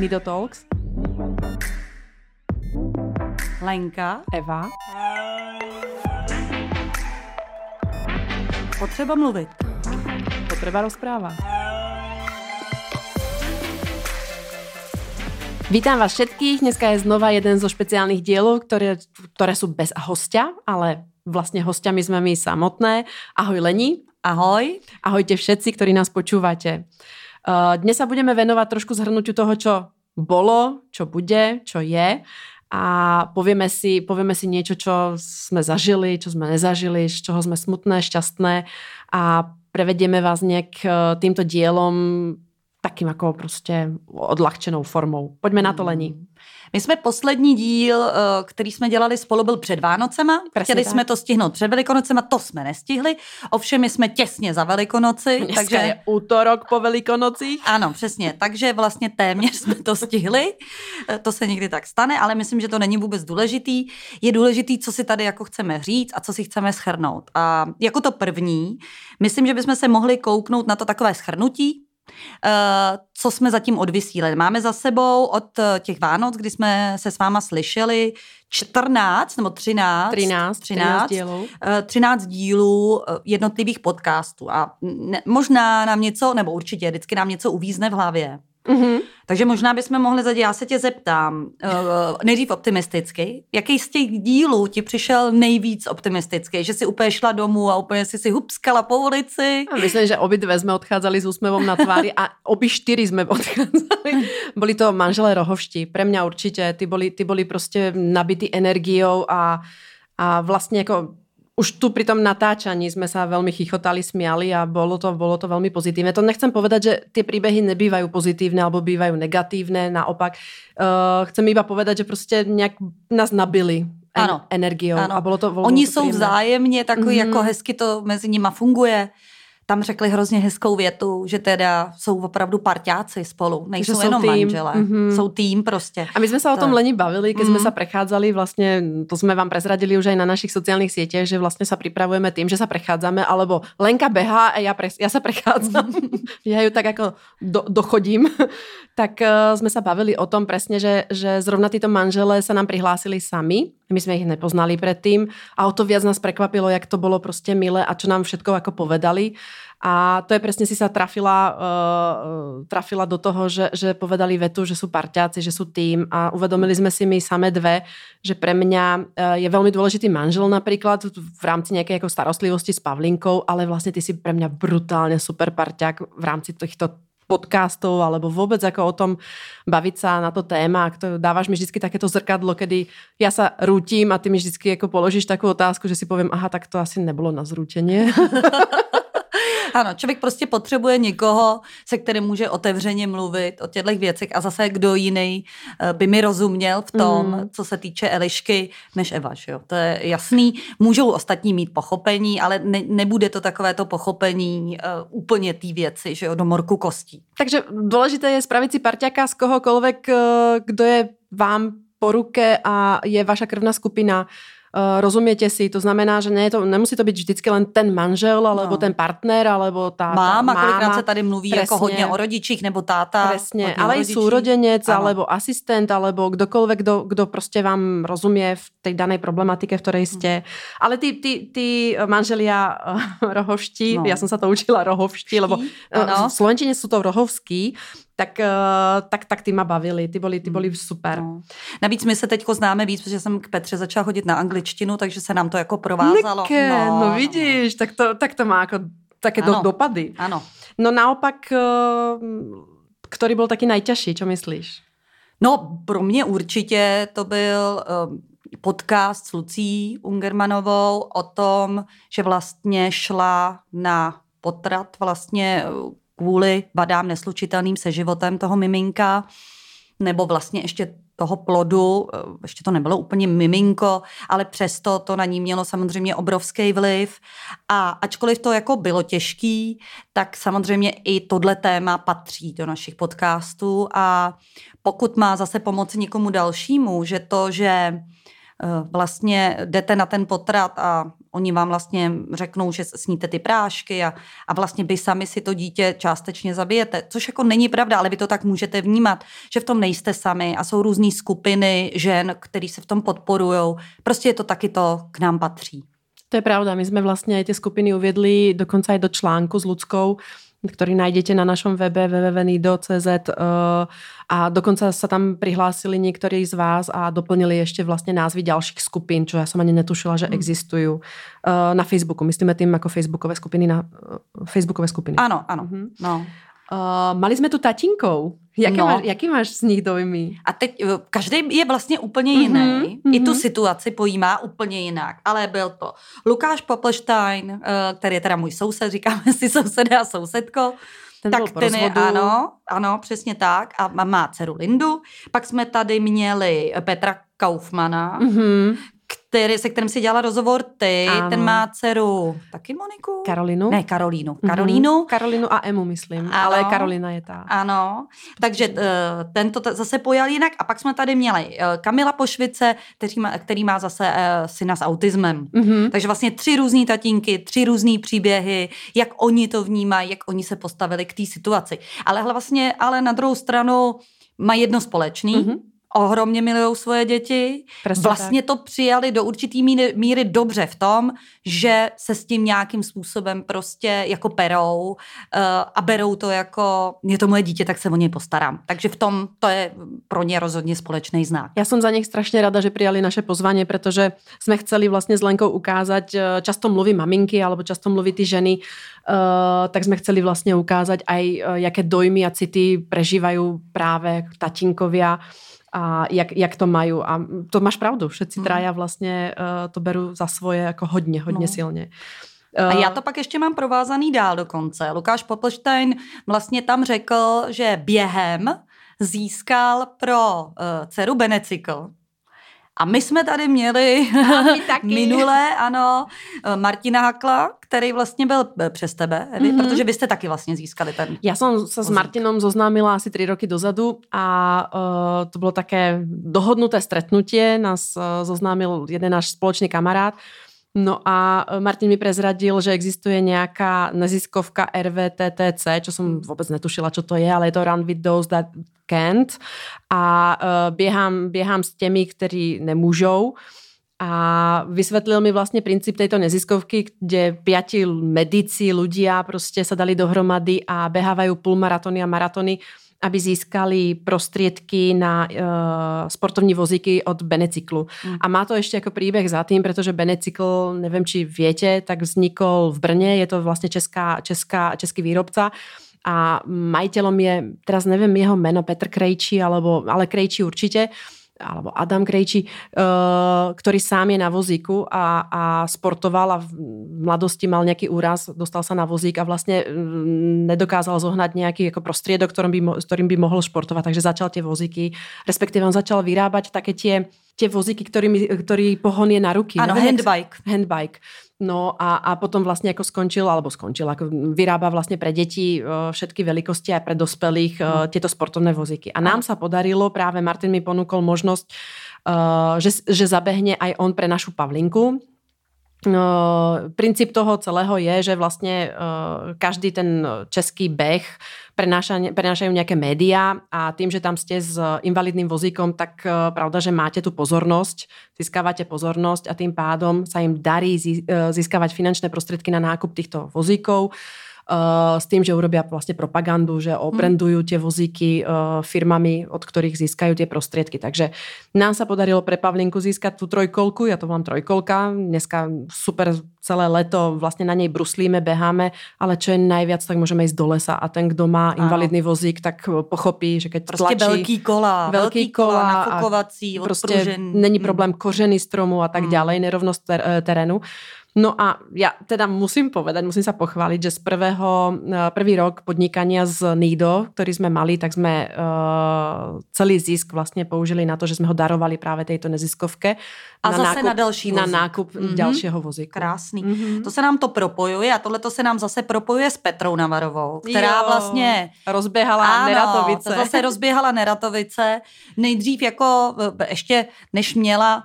Nido Talks. Lenka. Eva. Potřeba mluvit. Potreba rozpráva. Vítam vás všetkých. Dneska je znova jeden zo špeciálnych dielov, ktoré, ktoré sú bez hostia, ale vlastne hostiami sme my samotné. Ahoj Leni. Ahoj. Ahojte všetci, ktorí nás počúvate. Uh, dnes sa budeme venovať trošku zhrnutiu toho, čo bolo, čo bude, čo je. A povieme si, povieme si niečo, čo sme zažili, čo sme nezažili, z čoho sme smutné, šťastné. A prevedieme vás nejak uh, týmto dielom takým jako prostě odlahčenou formou. Pojďme na to, Lení. My jsme poslední díl, eh, který jsme dělali spolu, byl před Vánocema. Presně Chtěli tak. jsme to stihnout před Velikonocema, to jsme nestihli. Ovšem my jsme těsně za Velikonoci. Dneska takže je útorok po Velikonocích. Ano, přesně. Takže vlastně téměř jsme to stihli. Eh, to se někdy tak stane, ale myslím, že to není vůbec důležitý. Je důležitý, co si tady jako chceme říct a co si chceme schrnout. A jako to první, myslím, že bychom se mohli kouknout na to takové schrnutí, co jsme zatím odvysílili. Máme za sebou od eh, těch Vánoc, kdy jsme se s váma slyšeli, 14 nebo 13, 13, 13, 13 dílů, 13 dílů jednotlivých podcastů. A ne, možná nám něco, nebo určitě vždycky nám něco uvízne v hlavě. Mm-hmm. Takže možná bychom mohli zadě, já se tě zeptám, uh, nejdřív optimisticky, jaký z těch dílů ti přišel nejvíc optimistický, že si úplně šla domů a úplně si si hupskala po ulici? A myslím, že obidve jsme odcházeli s úsměvom na tváři a obi čtyři jsme odcházeli. Byli to manželé rohovští, pre mňa určitě, ty byli, ty byli prostě nabitý energiou a a vlastně jako už tu pri tom natáčaní sme sa veľmi chichotali, smiali a bolo to, bolo to veľmi pozitívne. To nechcem povedať, že tie príbehy nebývajú pozitívne alebo bývajú negatívne, naopak. Uh, chcem iba povedať, že prostě nejak nás nabili ano. energiou. Ano. A bylo to, bylo Oni to jsou vzájemně takový, mm-hmm. jako hezky to mezi nima funguje tam řekli hrozně hezkou větu, že teda jsou opravdu parťáci spolu, nejsou jsou jenom tým. manželé, mm-hmm. jsou tým prostě. A my jsme se o tom Leni bavili, když mm. jsme se prechádzali, vlastně, to jsme vám prezradili už aj na našich sociálních sítích, že vlastně se připravujeme tým, že se prechádzame, alebo Lenka behá a já, pre, já se prechádzam. já ju tak jako do, dochodím. tak uh, jsme se bavili o tom přesně, že, že zrovna tyto manželé se nám přihlásili sami, my jsme ich nepoznali předtím a o to viac nás prekvapilo, jak to bylo prostě milé a čo nám všetko jako povedali. A to je presne si sa trafila, uh, trafila do toho, že, že povedali vetu, že sú parťáci, že sú tým a uvedomili sme si my same dve, že pre mňa uh, je veľmi dôležitý manžel napríklad v rámci nejakej jako starostlivosti s Pavlinkou, ale vlastne ty si pre mňa brutálne super parťák v rámci týchto podcastov alebo vôbec ako o tom baviť sa na to téma. To dávaš mi vždycky takéto zrkadlo, kedy ja sa rútim a ty mi jako položíš takú otázku, že si poviem, aha, tak to asi nebylo na zrútenie. Ano, člověk prostě potřebuje někoho, se kterým může otevřeně mluvit o těchto věcech a zase kdo jiný eh, by mi rozuměl v tom, mm. co se týče Elišky, než Eva, že jo? To je jasný. Můžou ostatní mít pochopení, ale ne, nebude to takové to pochopení uh, úplně té věci, že jo, do morku kostí. Takže důležité je spravit si parťaka z kohokoľvek, eh, kdo je vám po ruke a je vaša krvná skupina Uh, rozumiete si, to znamená, že ne, to, nemusí to být vždycky len ten manžel, alebo no. ten partner, alebo tá, máma, máma. kolikrát se tady mluví presne, jako hodně o rodičích, nebo táta. Presne, ale i súrodenec, ano. alebo asistent, alebo kdokoliv, kdo, kdo prostě vám rozumie v tej danej problematike, v ktorej ste. Hmm. Ale ty, ty, ty manželia uh, rohovští, no. ja som sa to učila rohovští, lebo uh, v Slovenčine sú to rohovský, tak, uh, tak, tak ty ma bavili, ty byly, ty byly hmm. super. No. Navíc my se teď známe víc, protože jsem k Petře začala chodit na angličtinu, takže se nám to jako provázalo. Neke, no, no, no vidíš, tak to, tak to má jako také ano. do, dopady. Ano. No naopak, uh, který byl taky nejtěžší, co myslíš? No pro mě určitě to byl uh, podcast s Lucí Ungermanovou o tom, že vlastně šla na potrat vlastně kvůli vadám neslučitelným se životem toho miminka, nebo vlastně ještě toho plodu, eh, ještě to nebylo úplně miminko, ale přesto to na ní mělo samozřejmě obrovský vliv. A ačkoliv to jako bylo těžký, tak samozřejmě i tohle téma patří do našich podcastů a pokud má zase pomoci někomu dalšímu, že to, že eh, vlastně jdete na ten potrat a oni vám vlastně řeknou, že sníte ty prášky a, a vlastně vy sami si to dítě částečně zabijete, což jako není pravda, ale vy to tak můžete vnímat, že v tom nejste sami a jsou různé skupiny žen, které se v tom podporují. Prostě je to taky to k nám patří. To je pravda, my jsme vlastně tie skupiny uviedli dokonca aj do článku s ľudskou, ktorý nájdete na našom webe www.nido.cz eh, a dokonca sa tam prihlásili niektorí z vás a doplnili ešte vlastne názvy ďalších skupín, čo ja som ani netušila, že hmm. existujú eh, na Facebooku. Myslíme tým ako facebookové skupiny na eh, facebookové skupiny. Ano, ano. Mm-hmm. No. Uh, mali jsme tu tatinkov. Jaký, no. máš, jaký máš z nich dojmy? A teď každý je vlastně úplně jiný. Mm-hmm. I tu situaci pojímá úplně jinak. Ale byl to Lukáš Poplstein, který je teda můj soused, říkáme si soused a sousedko. Ten tak ten je, ano, ano, přesně tak. A má dceru Lindu. Pak jsme tady měli Petra Kaufmana, mm-hmm který, se kterým si dělala rozhovor ty, ano. ten má dceru taky Moniku? Karolinu? Ne, Karolínu. Mhm. Karolínu. Mm-hmm. Karolínu a Emu, myslím, ano. ale Karolina je ta. Ano, takže uh, tento t- zase pojal jinak a pak jsme tady měli uh, Kamila Pošvice, který má, který má zase uh, syna s autismem. Mm-hmm. Takže vlastně tři různý tatínky, tři různý příběhy, jak oni to vnímají, jak oni se postavili k té situaci. Ale vlastně, ale na druhou stranu mají jedno společný, mm-hmm ohromně milují svoje děti. Presně vlastně tak. to přijali do určitý míry, míry dobře v tom, že se s tím nějakým způsobem prostě jako perou uh, a berou to jako, je to moje dítě, tak se o něj postarám. Takže v tom to je pro ně rozhodně společný znak. Já jsem za nich strašně rada, že přijali naše pozvání, protože jsme chceli vlastně s Lenkou ukázat, eh, často mluví maminky alebo často mluví ty ženy, uh, tak jsme chceli vlastně ukázat aj, jaké dojmy a city prežívají právě tatinkovia a jak, jak to mají. A to máš pravdu, všetci mm. traja vlastně uh, to beru za svoje jako hodně, hodně no. silně. A já to pak ještě mám provázaný dál dokonce. Lukáš Poplstein vlastně tam řekl, že během získal pro uh, dceru Benecykl, a my jsme tady měli taky. minule, ano, Martina Hakla, který vlastně byl eh, přes tebe, Evi, mm-hmm. protože vy jste taky vlastně získali ten Já jsem se s Martinom zoznámila asi tři roky dozadu a uh, to bylo také dohodnuté stretnutie, nás uh, zoznámil jeden náš společný kamarád, No a Martin mi prezradil, že existuje nějaká neziskovka RVTTC, čo som vůbec netušila, čo to je, ale je to Run with those that Kent a uh, běhám, běhám s těmi, kteří nemůžou. A vysvetlil mi vlastně princip této neziskovky, kde piati medici, ľudia prostě sa dali dohromady a behávajú půlmaratony a maratony, aby získali prostriedky na uh, sportovní vozíky od Benecyklu. Mm. A má to ještě jako příběh za tým, protože Benecykl, nevím, či viete, tak vznikl v Brně, je to vlastně česká, česká, český výrobca a majiteľom je, teraz neviem jeho meno, Petr Krejčí, alebo, ale Krejčí určite, alebo Adam Krejčí, uh, ktorý sám je na vozíku a, a sportoval a v mladosti mal nejaký úraz, dostal sa na vozík a vlastne mm, nedokázal zohnať nejaký ako prostriedok, ktorým by, ktorým by mohol športovať, takže začal tie vozíky, respektíve on začal vyrábať také tie, tie vozíky, ktorý, ktorý pohon je na ruky. Ano, handbike. Handbike. No a, a potom vlastně jako skončil, alebo skončil, jako vyrába vlastně pre děti uh, všetky velikosti a pre dospelých uh, tieto sportovné vozíky. A nám sa podarilo, práve Martin mi ponúkol možnosť, uh, že, že zabehne aj on pre našu Pavlinku, princíp toho celého je, že vlastne uh, každý ten český beh prenáša, prenášajú nejaké médiá a tým, že tam ste s invalidným vozíkom, tak uh, pravda, že máte tu pozornosť, získavate pozornosť a tým pádom sa im darí získavať finančné prostriedky na nákup týchto vozíkov. Uh, s tým, že urobia vlastne propagandu, že mhm. obrendujú tie vozíky uh, firmami, od ktorých získajú tie prostriedky. Takže nám sa podarilo pre Pavlinku získať tú trojkolku, ja to mám trojkolka, dneska super celé leto vlastne na nej bruslíme, beháme, ale čo je najviac, tak môžeme ísť do lesa a ten, kdo má invalidný vozík, tak pochopí, že keď prostě tlačí... veľký kola, veľký kola, nafukovací, prostě není problém kořeny stromu a tak mm. ďalej, nerovnost ter, eh, terénu. No a ja teda musím povedať, musím sa pochváliť, že z prvého, eh, prvý rok podnikania z Nido, ktorý sme mali, tak sme uh, celý zisk vlastně použili na to, že jsme ho darovali právě této neziskovke. A na zase nákup, na další vozík. Na nákup mm-hmm. dalšího vozíku. Krásný. Mm-hmm. To se nám to propojuje a tohle to se nám zase propojuje s Petrou Navarovou, která jo, vlastně... Rozběhala ano, Neratovice. zase rozběhala Neratovice. Nejdřív jako ještě, než měla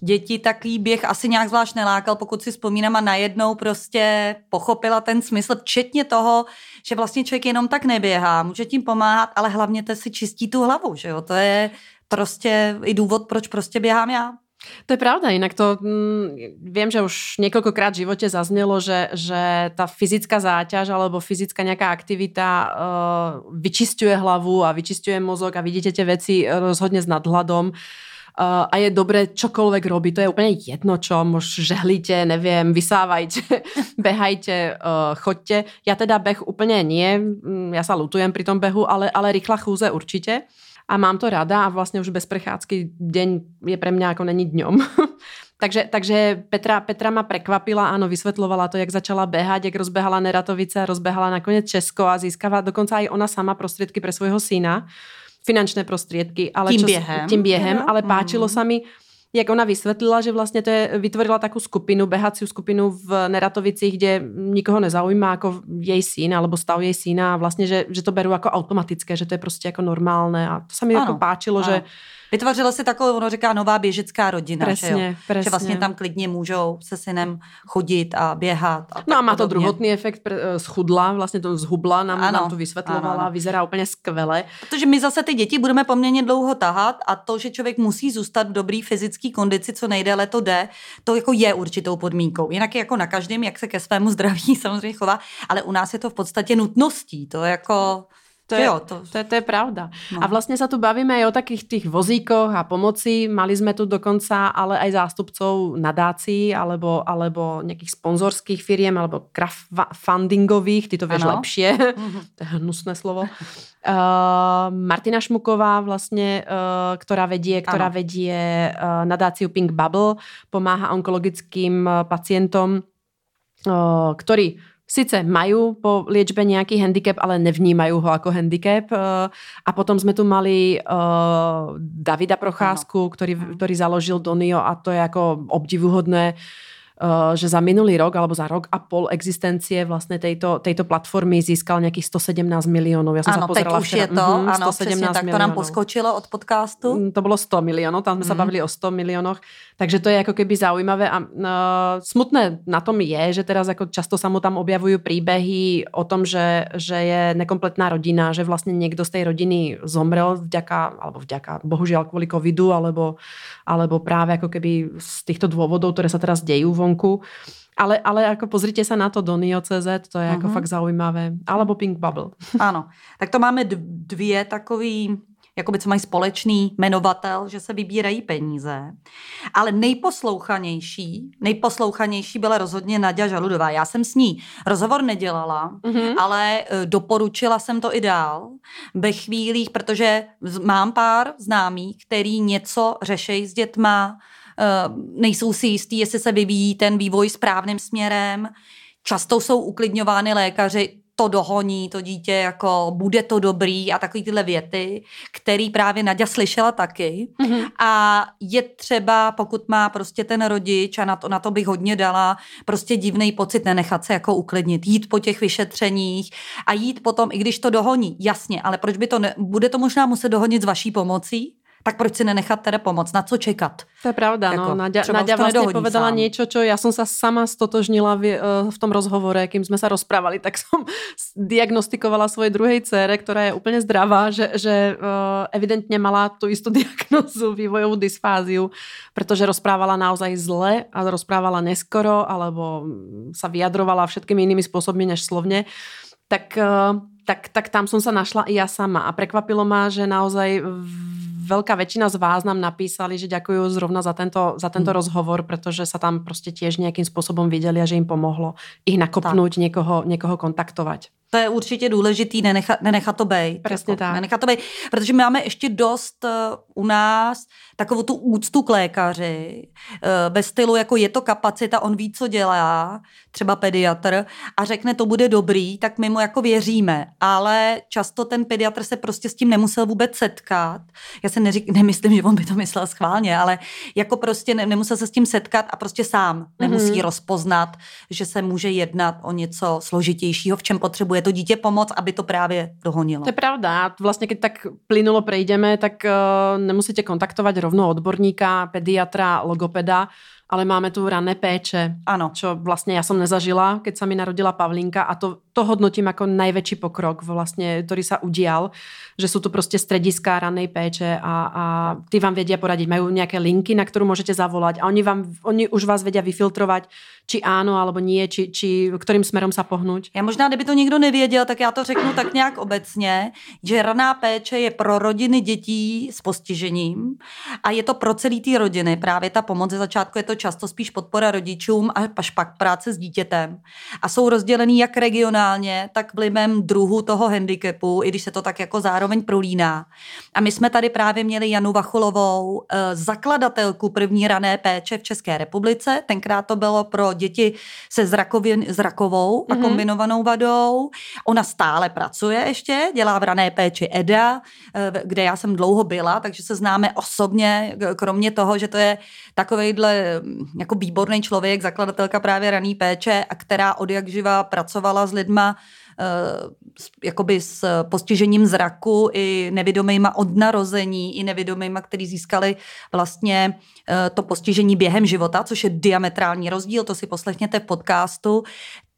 děti takový běh asi nějak zvlášť nelákal, pokud si vzpomínám a najednou prostě pochopila ten smysl, včetně toho, že vlastně člověk jenom tak neběhá, může tím pomáhat, ale hlavně to si čistí tu hlavu, že jo, to je prostě i důvod, proč prostě běhám já. To je pravda, inak to mm, viem, že už niekoľkokrát v živote zaznelo, že, že tá fyzická záťaž alebo fyzická nejaká aktivita uh, vyčistuje hlavu a vyčistuje mozog a vidíte tie veci rozhodne s nadhľadom. Uh, a je dobré čokoľvek robiť, to je úplne jedno čo, mož žehlíte, neviem, vysávajte, behajte, uh, choďte. Ja teda beh úplne nie, mm, ja sa lutujem pri tom behu, ale, ale rýchla chúze určite a mám to rada a vlastně už bez prechádzky deň je pre mňa ako není dňom. takže, takže Petra, Petra ma prekvapila, áno, vysvetlovala to, jak začala behať, jak rozbehala Neratovice, rozbehala nakoniec Česko a získava dokonca aj ona sama prostriedky pre svojho syna finančné prostriedky. Ale tím čo, během. Tím během, ale páčilo mm. sa mi, jak ona vysvetlila, že vlastně to je, vytvorila takú skupinu, behaciu skupinu v Neratovicích, kde nikoho nezaujíma jako jej syn alebo stav jej syna a vlastně, že, že to beru jako automatické, že to je prostě jako normálne a to sa mi ano, jako páčilo, ano. že Vytvořila si takovou, ono říká, nová běžecká rodina. Presně, že, jo? presně. že vlastně tam klidně můžou se synem chodit a běhat. A no a má to druhotný efekt, eh, schudla, vlastně to zhubla, nám, ano, nám to vysvětlovala, ano, ano. vyzerá úplně skvěle. Protože my zase ty děti budeme poměrně dlouho tahat a to, že člověk musí zůstat v dobrý fyzický kondici, co nejdéle to jde, to jako je určitou podmínkou. Jinak je jako na každém, jak se ke svému zdraví samozřejmě chová, ale u nás je to v podstatě nutností. To jako to je, jo, to... To, je, to je pravda. No. A vlastne sa tu bavíme aj o takých tých vozíkoch a pomoci. Mali sme tu dokonca ale aj zástupcov nadácií alebo, alebo nejakých sponzorských firiem alebo crowdfundingových, ty to vieš ano. lepšie. Mm-hmm. to je hnusné slovo. Uh, Martina Šmuková vlastne, uh, ktorá vedie, ktorá vedie uh, nadáciu Pink Bubble, pomáha onkologickým uh, pacientom, uh, ktorí Sice majú po liečbe nejaký handicap, ale nevnímajú ho ako handicap. Eh, a potom sme tu mali uh, Davida Procházku, ktorý, ktorý založil Donio a to je ako obdivuhodné Eh, že za minulý rok alebo za rok a pol existencie vlastne tejto, tejto platformy získal nejakých 117 miliónov. Ja som ano, sa pozerala teď už je to, mm, ano, přesně, tak to nám poskočilo od podcastu. Mm, to bolo 100 miliónov, tam sme mm. mhm. bavili o 100 miliónoch, takže to je ako keby zaujímavé a uh, smutné na tom je, že teraz ako často sa mu tam objavujú príbehy o tom, že, že je nekompletná rodina, že vlastne niekto z tej rodiny zomrel vďaka, alebo vďaka, bohužiaľ kvôli covidu, alebo, alebo práve ako keby z týchto dôvodov, ktoré sa teraz dejú von vonku. Ale, ale jako pozrite sa na to Donio.cz, to je uh-huh. fakt zaujímavé. Alebo Pink Bubble. Ano, tak to máme dvě takový jakoby co mají společný jmenovatel, že se vybírají peníze. Ale nejposlouchanější, nejposlouchanější byla rozhodně Nadia Žaludová. Já jsem s ní rozhovor nedělala, mm-hmm. ale e, doporučila jsem to i dál ve chvílích, protože mám pár známých, který něco řešejí s dětma, nejsou si jistí, jestli se vyvíjí ten vývoj správným směrem. Často jsou uklidňovány lékaři, to dohoní, to dítě, jako bude to dobrý a takový tyhle věty, který právě Nadia slyšela taky. Mm-hmm. A je třeba, pokud má prostě ten rodič, a na to, na to bych hodně dala, prostě divný pocit nenechat se jako uklidnit, jít po těch vyšetřeních a jít potom, i když to dohoní, jasně, ale proč by to, ne, bude to možná muset dohonit s vaší pomocí, tak proč si nenechat teda pomoc? Na co čekat? To je pravda, no. jako, no. Nadia, Nadia vlastne povedala sám. niečo, čo ja som sa sama stotožnila v, eh, v tom rozhovore, kým sme sa rozprávali, tak som diagnostikovala svojej druhej cére, ktorá je úplne zdravá, že, že uh, evidentne mala tú istú diagnozu, vývojovú dysfáziu, pretože rozprávala naozaj zle a rozprávala neskoro, alebo sa vyjadrovala všetkými inými spôsobmi než slovne. Tak uh, tak, tak tam som sa našla i ja sama a prekvapilo ma, že naozaj veľká väčšina z vás nám napísali, že ďakujú zrovna za tento, za tento hmm. rozhovor, pretože sa tam prostě tiež nejakým spôsobom videli a že im pomohlo ich nakopnúť, niekoho, niekoho kontaktovať. To je určitě důležitý, nenechat, nenechat to být. Přesně jako, tak. Nenechat to být, protože my máme ještě dost uh, u nás takovou tu úctu k lékaři, uh, ve stylu, jako je to kapacita, on ví, co dělá, třeba pediatr, a řekne, to bude dobrý, tak my mu jako věříme. Ale často ten pediatr se prostě s tím nemusel vůbec setkat. Já se neřík, nemyslím, že on by to myslel schválně, ale jako prostě ne, nemusel se s tím setkat a prostě sám nemusí mm-hmm. rozpoznat, že se může jednat o něco složitějšího, v čem potřebuje to dítě pomoct, aby to právě dohonilo. To je pravda. Vlastně, keď tak plynulo prejdeme, tak uh, nemusíte kontaktovať rovno odborníka, pediatra, logopeda, ale máme tu rané péče, ano. čo vlastně já jsem nezažila, keď sa mi narodila Pavlinka a to, to hodnotím jako největší pokrok, vlastně, který sa udial, že jsou tu prostě střediská ranej péče a, a ty vám vědia poradit. Mají nějaké linky, na kterou můžete zavolat a oni, vám, oni už vás vědia vyfiltrovat, či áno, alebo nie, či, či kterým směrem sa pohnout. Já možná, kdyby to někdo nevěděl, tak já to řeknu tak nějak obecně, že raná péče je pro rodiny dětí s postižením a je to pro celý ty rodiny. Právě ta pomoc ze začátku je to často spíš podpora rodičům a až pak práce s dítětem. A jsou rozdělený jak regionálně, tak vlivem druhu toho handicapu, i když se to tak jako zároveň prolíná. A my jsme tady právě měli Janu Vachulovou, eh, zakladatelku první rané péče v České republice. Tenkrát to bylo pro děti se zrakově, zrakovou a mm-hmm. kombinovanou vadou. Ona stále pracuje ještě, dělá v rané péči EDA, eh, kde já jsem dlouho byla, takže se známe osobně, kromě toho, že to je takovejhle jako výborný člověk, zakladatelka právě raný péče, a která od jak živa pracovala s lidma Eh, jakoby s postižením zraku i nevědomýma od narození, i nevědomýma, kteří získali vlastně eh, to postižení během života, což je diametrální rozdíl, to si poslechněte v podcastu,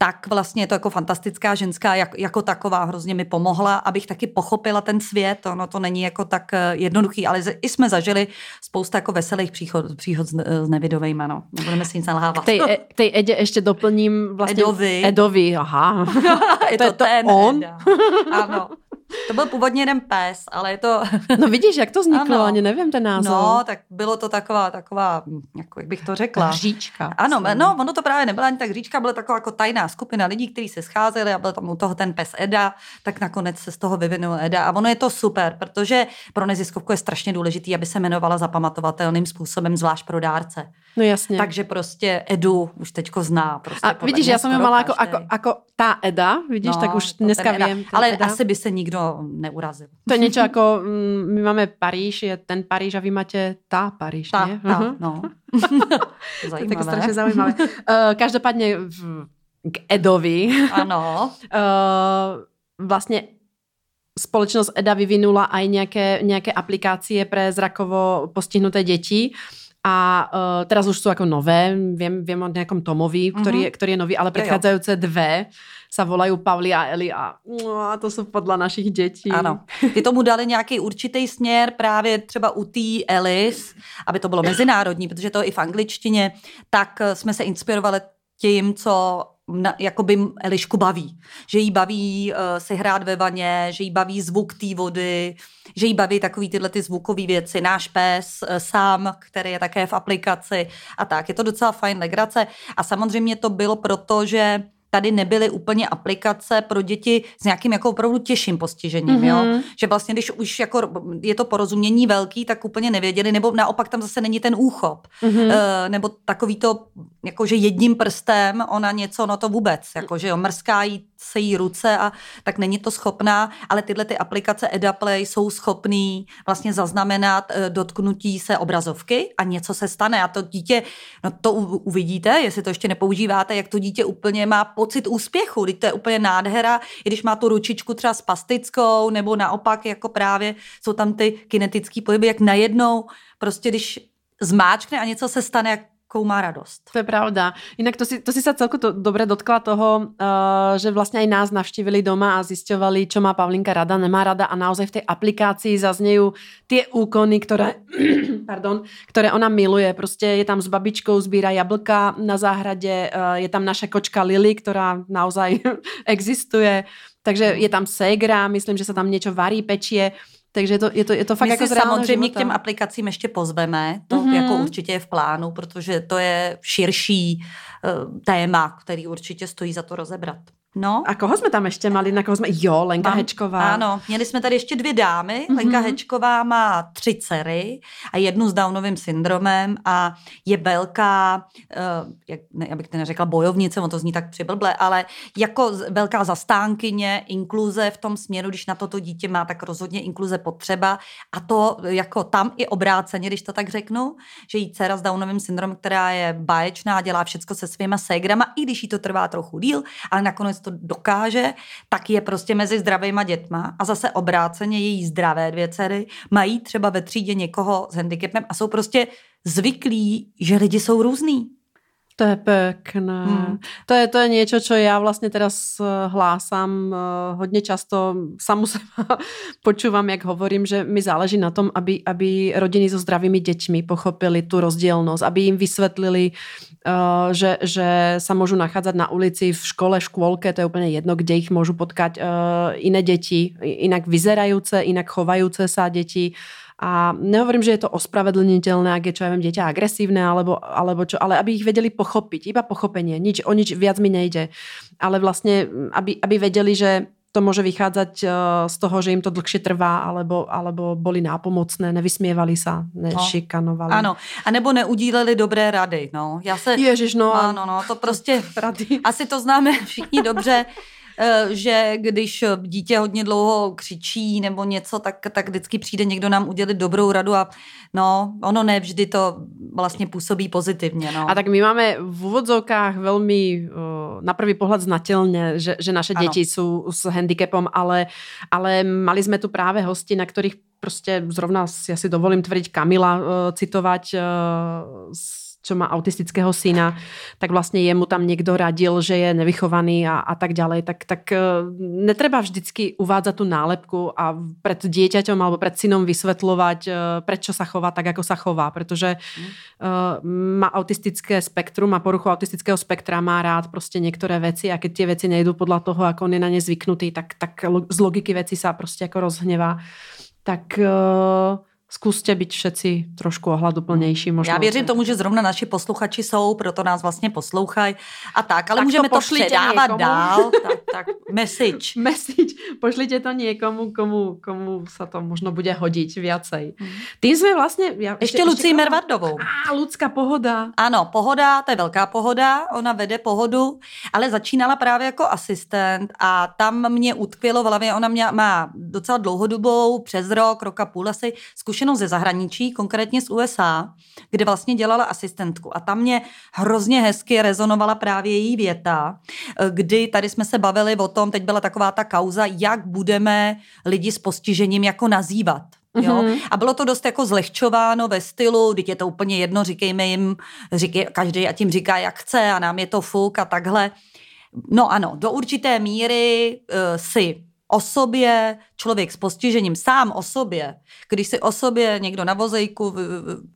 tak vlastně je to jako fantastická ženská jak, jako taková hrozně mi pomohla, abych taky pochopila ten svět. Ono to není jako tak eh, jednoduchý, ale i jsme zažili spousta jako veselých příchod, příchod s, s nevidovejma, no. Nebudeme si nic nalhávat. Tej, e, tej Edě ještě doplním vlastně... Edovi. Edovi, aha. je to, to, to ten on? Eda. Ano. To byl původně jeden pes, ale je to... No vidíš, jak to vzniklo, ano. ani nevím ten název. No, tak bylo to taková, taková, jako, jak bych to řekla. Hříčka. Ano, no, ono to právě nebyla ani tak hříčka, byla taková jako tajná skupina lidí, kteří se scházeli a byl tam u toho ten pes Eda, tak nakonec se z toho vyvinul Eda. A ono je to super, protože pro neziskovku je strašně důležitý, aby se jmenovala zapamatovatelným způsobem, zvlášť pro dárce. No jasně. Takže prostě Edu už teďko zná. Prostě a vidíš, já jsem ho mala jako, jako, jako ta Eda, vidíš, no, tak už dneska vím. Ale Eda. asi by se nikdo neurazil. To je něco jako, mm, my máme Paríž, je ten Paríž a vy máte ta Paríž, ta, ne? Ta, uh-huh. no. to je tak strašně zajímavé. Uh, každopádně v, k Edovi. Ano. uh, vlastně společnost EDA vyvinula aj nějaké, nějaké aplikácie pre zrakovo postihnuté děti. A uh, teraz už jsou jako nové, vím, vím o nějakom Tomovi, který, mm-hmm. který je nový, ale předcházející dve sa volají Pavli a Eli a, no, a to jsou podle našich dětí. Ano. Ty tomu dali nějaký určitý směr právě třeba u té Elis, aby to bylo mezinárodní, protože to i v angličtině, tak eh, jsme se inspirovali tím, co na, jakoby Elišku baví. Že jí baví uh, si hrát ve vaně, že jí baví zvuk té vody, že jí baví takový tyhle ty zvukové věci. Náš pes uh, sám, který je také v aplikaci a tak. Je to docela fajn legrace. A samozřejmě to bylo proto, že tady nebyly úplně aplikace pro děti s nějakým jako opravdu těžším postižením, mm-hmm. jo? Mhm. Že vlastně, když už jako je to porozumění velký, tak úplně nevěděli, nebo naopak tam zase není ten úchop. Mm-hmm. E, nebo takový to, jako že jedním prstem ona něco, no to vůbec, jako že jo, mrská jí se jí ruce a tak není to schopná, ale tyhle ty aplikace EdaPlay jsou schopný vlastně zaznamenat e, dotknutí se obrazovky a něco se stane. A to dítě, no to uvidíte, jestli to ještě nepoužíváte, jak to dítě úplně má pocit úspěchu, teď to je úplně nádhera, i když má tu ručičku třeba spastickou, nebo naopak jako právě jsou tam ty kinetické pohyby, jak najednou prostě když zmáčkne a něco se stane, jak jakou má radost. To je pravda. Jinak to si, to si sa celku to, dobre dotkla toho, uh, že vlastně aj nás navštívili doma a zisťovali, čo má Pavlinka rada, nemá rada a naozaj v tej aplikácii zaznejú tie úkony, ktoré, pardon, ktoré ona miluje. Prostě je tam s babičkou, sbírá jablka na záhrade, uh, je tam naša kočka Lily, ktorá naozaj existuje. Takže je tam Segra, myslím, že sa tam niečo varí, pečie. Takže je to, je to, je to fakt My jako si samozřejmě života. k těm aplikacím ještě pozveme, to mm-hmm. jako určitě je v plánu, protože to je širší uh, téma, který určitě stojí za to rozebrat. No. A koho jsme tam ještě mali? Na koho jsme? Jo, Lenka Mám, Hečková. Ano, měli jsme tady ještě dvě dámy. Mm-hmm. Lenka Hečková má tři dcery a jednu s Downovým syndromem a je velká, uh, jak, ne, abych to neřekla bojovnice, on to zní tak přiblble, ale jako velká zastánkyně inkluze v tom směru, když na toto dítě má, tak rozhodně inkluze potřeba a to jako tam i obráceně, když to tak řeknu, že jí dcera s Downovým syndromem, která je báječná, dělá všecko se svýma ségrama, i když jí to trvá trochu díl, ale nakonec to dokáže, tak je prostě mezi zdravýma dětma a zase obráceně její zdravé dvě dcery mají třeba ve třídě někoho s handicapem a jsou prostě zvyklí, že lidi jsou různý. To je pekné. Hmm. To, je, to je niečo, čo ja vlastne teraz eh, hlásam eh, hodne často samu seba počúvam, jak hovorím, že mi záleží na tom, aby, aby rodiny so zdravými deťmi pochopili tú rozdielnosť, aby im vysvetlili, eh, že, že sa môžu nachádzať na ulici, v škole, škôlke, to je úplne jedno, kde ich môžu potkať iné deti, inak vyzerajúce, inak chovajúce sa deti a nehovorím, že je to ospravedlniteľné, ak je čo ja viem, dieťa agresívne, alebo, alebo čo, ale aby ich vedeli pochopiť, iba pochopenie, nič, o nič viac mi nejde. Ale vlastne, aby, aby vedeli, že to môže vychádzať e, z toho, že im to dlhšie trvá, alebo, alebo boli nápomocné, nevysmievali sa, nešikanovali. No, ano, a nebo neudíleli dobré rady. No. Já se, Ježiš, no. Ano, no, to prostě, rady. asi to známe všichni dobře. Eh, že když dítě hodně dlouho křičí nebo něco, tak, tak vždycky přijde někdo nám udělit dobrou radu a no, ono ne vždy to vlastně působí pozitivně. No. A tak my máme v úvodzovkách velmi na prvý pohled znatelně, že, že naše děti ano. jsou s handicapom, ale, ale mali jsme tu právě hosti, na kterých prostě zrovna si asi dovolím tvrdiť Kamila uh, citovať uh, z čo má autistického syna, tak vlastne jemu tam niekto radil, že je nevychovaný a, a tak ďalej, tak, tak e, netreba vždycky uvádzať tú nálepku a pred dieťaťom alebo pred synom vysvetľovať, e, prečo sa chová tak, ako sa chová, pretože uh, má autistické spektrum a poruchu autistického spektra má rád prostě niektoré veci a keď tie veci nejdú podľa toho, ako on je na ne zvyknutý, tak, tak z logiky veci sa prostě jako rozhnevá. Tak uh, zkuste být všetci trošku ohladuplnější. Možná Já věřím tomu, že zrovna naši posluchači jsou, proto nás vlastně poslouchají a tak, ale tak můžeme to, to předávat někomu. dál. tak, tak, message. message. Pošlite to někomu, komu, komu se to možno bude hodit viacej. Hmm. Tým jsme vlastně... Já, ještě, ještě Lucí ještě, Mervardovou. A Lucka Pohoda. Ano, Pohoda, to je velká pohoda, ona vede pohodu, ale začínala právě jako asistent a tam mě utkvělo v hlavě, ona mě má docela dlouhodobou, přes rok, roka půl asi, zkušenost ze zahraničí, konkrétně z USA, kde vlastně dělala asistentku. A tam mě hrozně hezky rezonovala právě její věta, kdy tady jsme se bavili o tom, teď byla taková ta kauza, jak budeme lidi s postižením jako nazývat. Jo? Mm-hmm. A bylo to dost jako zlehčováno ve stylu, teď je to úplně jedno, říkejme jim, říkej, každý a tím říká, jak chce a nám je to fuk a takhle. No ano, do určité míry uh, si o sobě, člověk s postižením sám o sobě, když si o sobě někdo na vozejku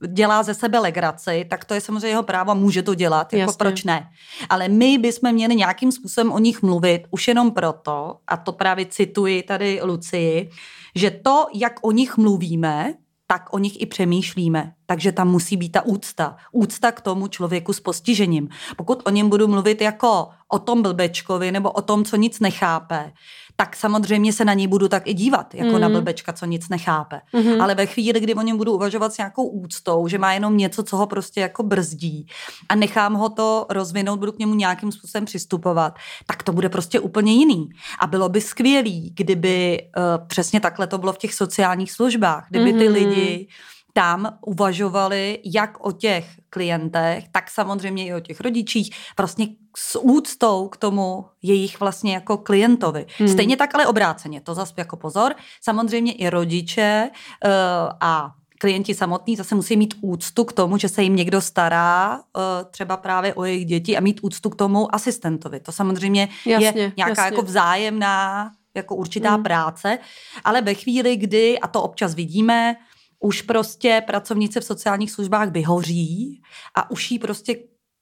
dělá ze sebe legraci, tak to je samozřejmě jeho právo může to dělat, jako Jasně. proč ne. Ale my bychom měli nějakým způsobem o nich mluvit, už jenom proto, a to právě cituji tady Lucii, že to, jak o nich mluvíme, tak o nich i přemýšlíme. Takže tam musí být ta úcta. Úcta k tomu člověku s postižením. Pokud o něm budu mluvit jako o tom blbečkovi nebo o tom, co nic nechápe, tak samozřejmě se na něj budu tak i dívat, jako mm. na blbečka, co nic nechápe. Mm. Ale ve chvíli, kdy o něm budu uvažovat s nějakou úctou, že má jenom něco, co ho prostě jako brzdí a nechám ho to rozvinout, budu k němu nějakým způsobem přistupovat, tak to bude prostě úplně jiný. A bylo by skvělý, kdyby uh, přesně takhle to bylo v těch sociálních službách, kdyby ty mm. lidi tam uvažovali jak o těch klientech, tak samozřejmě i o těch rodičích, vlastně s úctou k tomu jejich vlastně jako klientovi. Hmm. Stejně tak ale obráceně, to zase jako pozor, samozřejmě i rodiče uh, a klienti samotní zase musí mít úctu k tomu, že se jim někdo stará uh, třeba právě o jejich děti a mít úctu k tomu asistentovi. To samozřejmě jasně, je nějaká jasně. jako vzájemná jako určitá hmm. práce, ale ve chvíli, kdy, a to občas vidíme, už prostě pracovnice v sociálních službách vyhoří a už jí prostě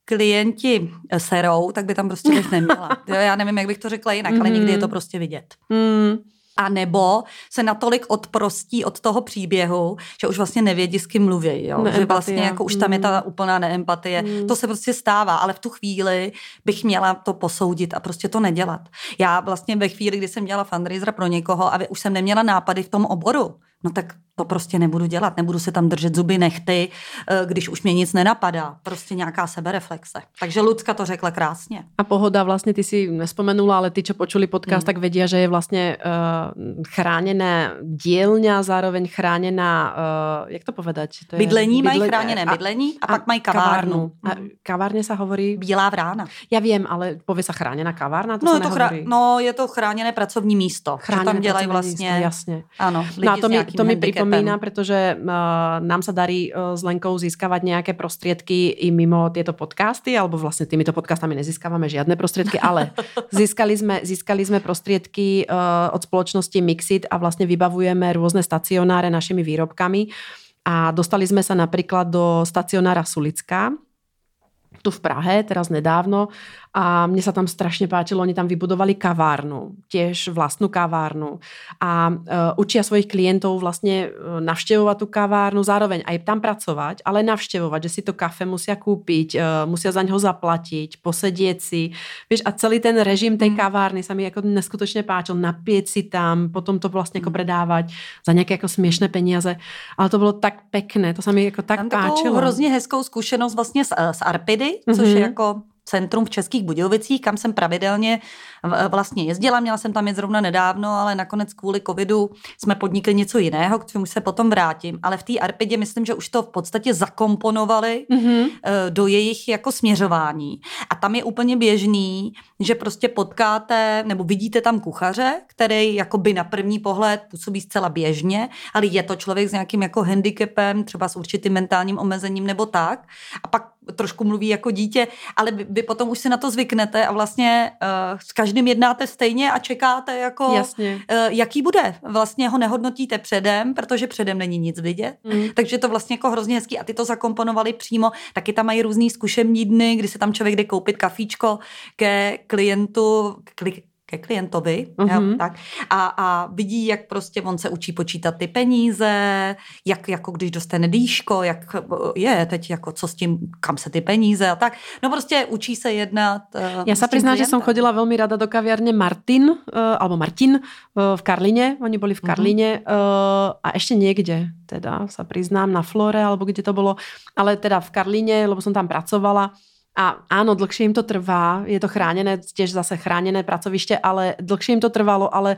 klienti serou, tak by tam prostě být neměla. Já nevím, jak bych to řekla jinak, mm. ale někdy je to mhm. prostě vidět. Mm. A nebo se natolik odprostí od toho příběhu, že už vlastně nevědí, s kým mluví. Jo? Že vlastně jako už tam je ta mm. úplná neempatie. Mm. To se prostě stává, ale v tu chvíli bych měla to posoudit a prostě to nedělat. Já vlastně ve chvíli, kdy jsem dělala fundraiser pro někoho a už jsem neměla nápady v tom oboru, no tak to prostě nebudu dělat, nebudu se tam držet zuby nechty, eh, když už mě nic nenapadá. Prostě nějaká sebereflexe. Takže Lucka to řekla krásně. A pohoda, vlastně ty si nespomenula, ale ty, čo počuli podcast, hmm. tak vedia, že je vlastně uh, chráněné dílňa, zároveň chráněná, uh, jak to povedať? To je bydlení, bydle... mají chráněné a, bydlení a, a pak mají kavárnu. A kavárně se hovorí? Bílá vrána. Já vím, ale pově se chráněná kavárna, to no, se to chrá... no, je to chráněné pracovní místo. Chráněné tam dělají vlastně. Místo, jasně. Ano, no a to mi, to mi připomíná, protože uh, nám se darí uh, s Lenkou získávat nějaké prostředky i mimo tyto podcasty, alebo vlastně týmito podcastami nezískáváme žádné prostředky, ale získali jsme, získali jsme prostředky uh, od společnosti Mixit a vlastně vybavujeme různé stacionáře našimi výrobkami. A dostali jsme se například do stacionára Sulická, tu v Prahe, teraz nedávno a mne sa tam strašne páčilo, oni tam vybudovali kavárnu, tiež vlastnú kavárnu a uh, učia svojich klientov vlastne uh, navštevovať tú kavárnu, zároveň aj tam pracovať, ale navštevovať, že si to kafe musia kúpiť, uh, musia za ňo zaplatiť, posedieť si, vieš, a celý ten režim tej mm. kavárny sa mi jako neskutočne páčil, napieť si tam, potom to vlastne ako mm. predávať za nějaké jako směšné peníze, ale to bylo tak pekné, to sa mi jako tak tam páčilo. hrozně hezkou zkušenost vlastně s, s Arpidy, což mm-hmm. je jako centrum v Českých Budějovicích, kam jsem pravidelně vlastně jezdila. Měla jsem tam jet zrovna nedávno, ale nakonec kvůli covidu jsme podnikli něco jiného, k čemu se potom vrátím. Ale v té Arpidě myslím, že už to v podstatě zakomponovali mm-hmm. do jejich jako směřování. A tam je úplně běžný, že prostě potkáte nebo vidíte tam kuchaře, který jako by na první pohled působí zcela běžně, ale je to člověk s nějakým jako handicapem, třeba s určitým mentálním omezením nebo tak. A pak trošku mluví jako dítě, ale vy, vy potom už si na to zvyknete a vlastně uh, s každým jednáte stejně a čekáte jako, Jasně. Uh, jaký bude. Vlastně ho nehodnotíte předem, protože předem není nic vidět. Mm. Takže to vlastně jako hrozně hezký a ty to zakomponovali přímo. Taky tam mají různý zkušební dny, kdy se tam člověk jde koupit kafíčko ke klientu, kli, ke klientovi, uh-huh. jo, mhm. tak. A, a vidí, jak prostě on se učí počítat ty peníze, jak jako když dostane dýško, jak je teď jako co s tím, kam se ty peníze a tak. No prostě učí se jednat. Uh, Já se přiznám, že jsem chodila velmi rada do kaviarně Martin, uh, alebo Martin uh, v Karlině, oni byli v mhm. Karlině uh-huh. uh, a ještě někde, teda se přiznám, na Flore, alebo kde to bylo, ale teda v Karlině, lebo jsem tam pracovala a áno, dlhšie im to trvá, je to chránené, tiež zase chránené pracoviště, ale dlhšie im to trvalo, ale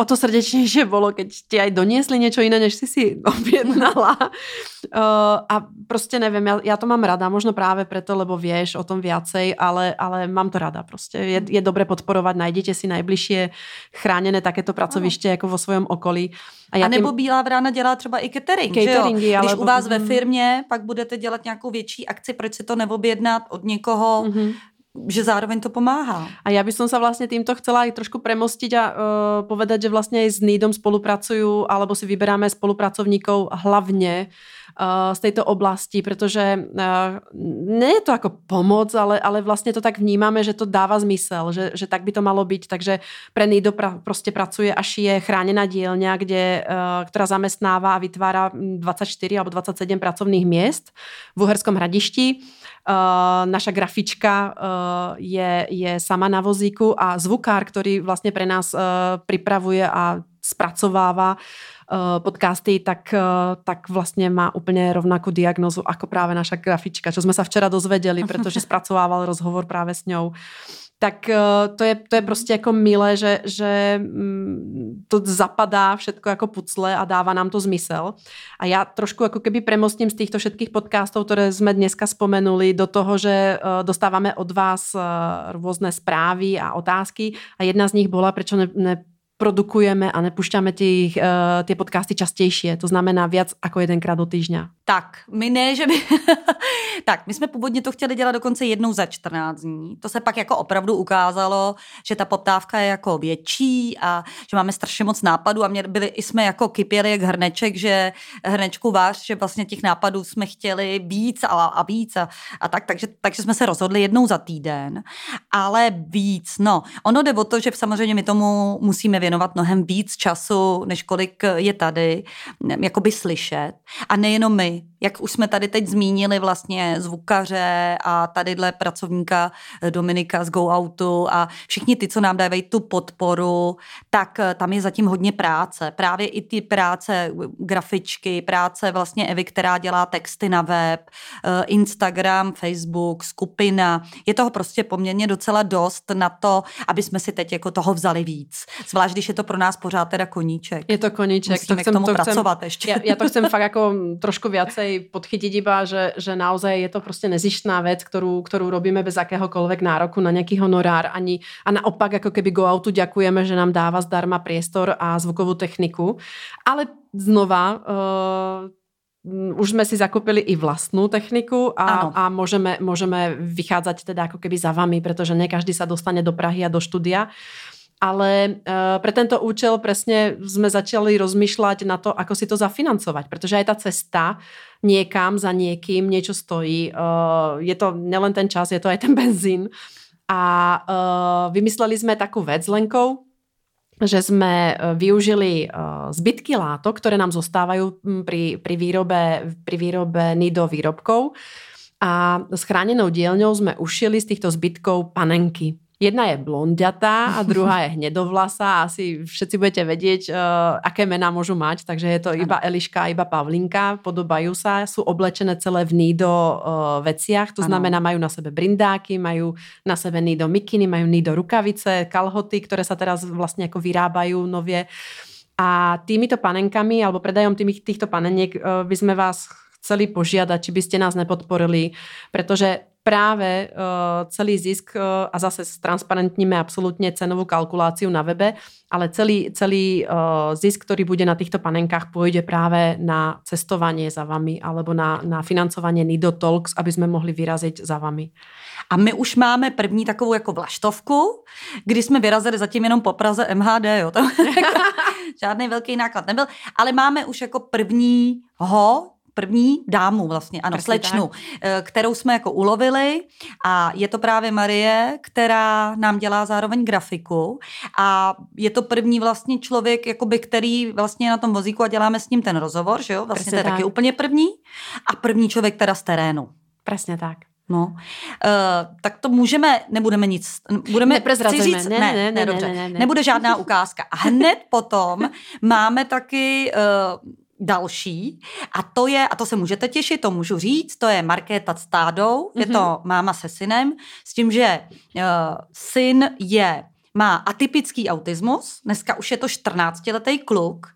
o to srdečnejšie bolo, keď ti aj doniesli niečo iné, než si si objednala. Uh, a prostě nevím, já, já to mám rada, možno právě preto, lebo vieš o tom viacej, ale, ale mám to rada prostě. Je, je dobré podporovat, najděte si najbližšie chráněné takéto pracoviště jako vo svojom okolí. A, a nebo tím... Bílá vrána dělá třeba i catering, Cateringy, že jo? Když ale... u vás ve firmě pak budete dělat nějakou větší akci, proč si to neobjednat od někoho, mm-hmm že zároveň to pomáhá. A já bych se vlastně týmto chcela i trošku premostiť a uh, povedať, že vlastně i s NIDom spolupracuju, alebo si vyberáme spolupracovníkov hlavně z této oblasti, protože uh, ne je to jako pomoc, ale, ale vlastně to tak vnímáme, že to dává zmysel, že, že tak by to malo být. Takže pre NIDO pra, prostě pracuje až je chráněná dílňa, kde, uh, která zamestnává a vytvára 24 alebo 27 pracovných měst v Uherskom hradišti Uh, naša grafička uh, je, je sama na vozíku a zvukár, který vlastně pre nás uh, pripravuje a spracovává podcasty, tak, tak vlastně má úplně rovnakou diagnozu jako právě naša grafička, čo jsme se včera dozvedeli, protože spracovával rozhovor právě s ňou tak eh, to je, to je prostě jako milé, že, že mm, to zapadá všetko jako pucle a dává nám to zmysel. A já trošku jako keby premostím z těchto všetkých podcastů, které jsme dneska spomenuli, do toho, že eh, dostáváme od vás eh, různé zprávy a otázky a jedna z nich byla, proč ne, ne produkujeme a nepušťáme ty, uh, ty podcasty častější. To znamená víc jako jedenkrát do týždňa. Tak, my ne, že by... tak, my jsme původně to chtěli dělat dokonce jednou za 14 dní. To se pak jako opravdu ukázalo, že ta poptávka je jako větší a že máme strašně moc nápadů a mě byli, i jsme jako kypěli jak hrneček, že hrnečku váš, že vlastně těch nápadů jsme chtěli víc a, a víc a, a tak, takže, takže jsme se rozhodli jednou za týden, ale víc, no. Ono jde o to, že samozřejmě my tomu musíme věnovat věnovat mnohem víc času, než kolik je tady, jakoby slyšet. A nejenom my, jak už jsme tady teď zmínili vlastně zvukaře a tadyhle pracovníka Dominika z Go Outu a všichni ty, co nám dávají tu podporu, tak tam je zatím hodně práce. Právě i ty práce grafičky, práce vlastně Evy, která dělá texty na web, Instagram, Facebook, skupina. Je toho prostě poměrně docela dost na to, aby jsme si teď jako toho vzali víc. Zvlášť, když je to pro nás pořád teda koníček. Je to koníček. Musíme to chcem, k tomu to pracovat chcem, ještě. Já, já to chcem fakt jako trošku viacej podchytiť iba, že, že naozaj je to prostě nezištná vec, ktorú, ktorú robíme bez akéhokoľvek nároku na nejaký honorár ani a naopak ako keby Go Outu ďakujeme, že nám dáva zdarma priestor a zvukovú techniku. Ale znova uh, už sme si zakúpili i vlastnú techniku a, a môžeme, môžeme vychádzať teda ako keby za vami, pretože ne každý sa dostane do Prahy a do štúdia. Ale uh, pre tento účel presne sme začali rozmýšľať na to, ako si to zafinancovať, pretože aj tá cesta niekam za niekým niečo stojí. Uh, je to nelen ten čas, je to aj ten benzín. A uh, vymysleli sme takú vec Lenkou, že sme e, využili zbytky látok, ktoré nám zostávajú pri, pri, výrobe, pri výrobe nido výrobkov a s chránenou dielňou sme ušili z týchto zbytkov panenky. Jedna je blondiatá a druhá je hnedovlasa. Asi všetci budete vedieť, uh, aké mená môžu mať. Takže je to iba Eliška, iba Pavlinka. Podobajú sa, sú oblečené celé v nído uh, veciach. To ano. znamená, majú na sebe brindáky, majú na sebe nído mikiny, majú nído rukavice, kalhoty, ktoré sa teraz vlastne ako vyrábajú novie. A týmito panenkami, alebo predajom týchto paneniek uh, by sme vás chceli požiadať, či by ste nás nepodporili, pretože práve uh, celý zisk uh, a zase transparentníme absolútne cenovú kalkuláciu na webe, ale celý, celý uh, zisk, ktorý bude na týchto panenkách, pôjde práve na cestovanie za vami alebo na, na financovanie Nido Talks, aby sme mohli vyraziť za vami. A my už máme první takovou jako vlaštovku, kdy jsme vyrazili zatím jenom po Praze MHD, jo. To jako žádný velký náklad nebyl, ale máme už jako prvního první dámu vlastně, ano, Přesně slečnu, tak. Eh, kterou jsme jako ulovili a je to právě Marie, která nám dělá zároveň grafiku a je to první vlastně člověk, jakoby, který vlastně na tom vozíku a děláme s ním ten rozhovor, že jo, vlastně Přesně to je tak. taky úplně první a první člověk teda z terénu. Přesně tak. No, uh, tak to můžeme, nebudeme nic, budeme říct, ne, ne, ne, ne, dobře, ne, ne, ne. nebude žádná ukázka. A hned potom máme taky uh, další a to je, a to se můžete těšit, to můžu říct, to je Markéta s Tádou, mm-hmm. je to mhm. máma se synem, s tím, že uh, syn je má atypický autismus, dneska už je to 14-letý kluk,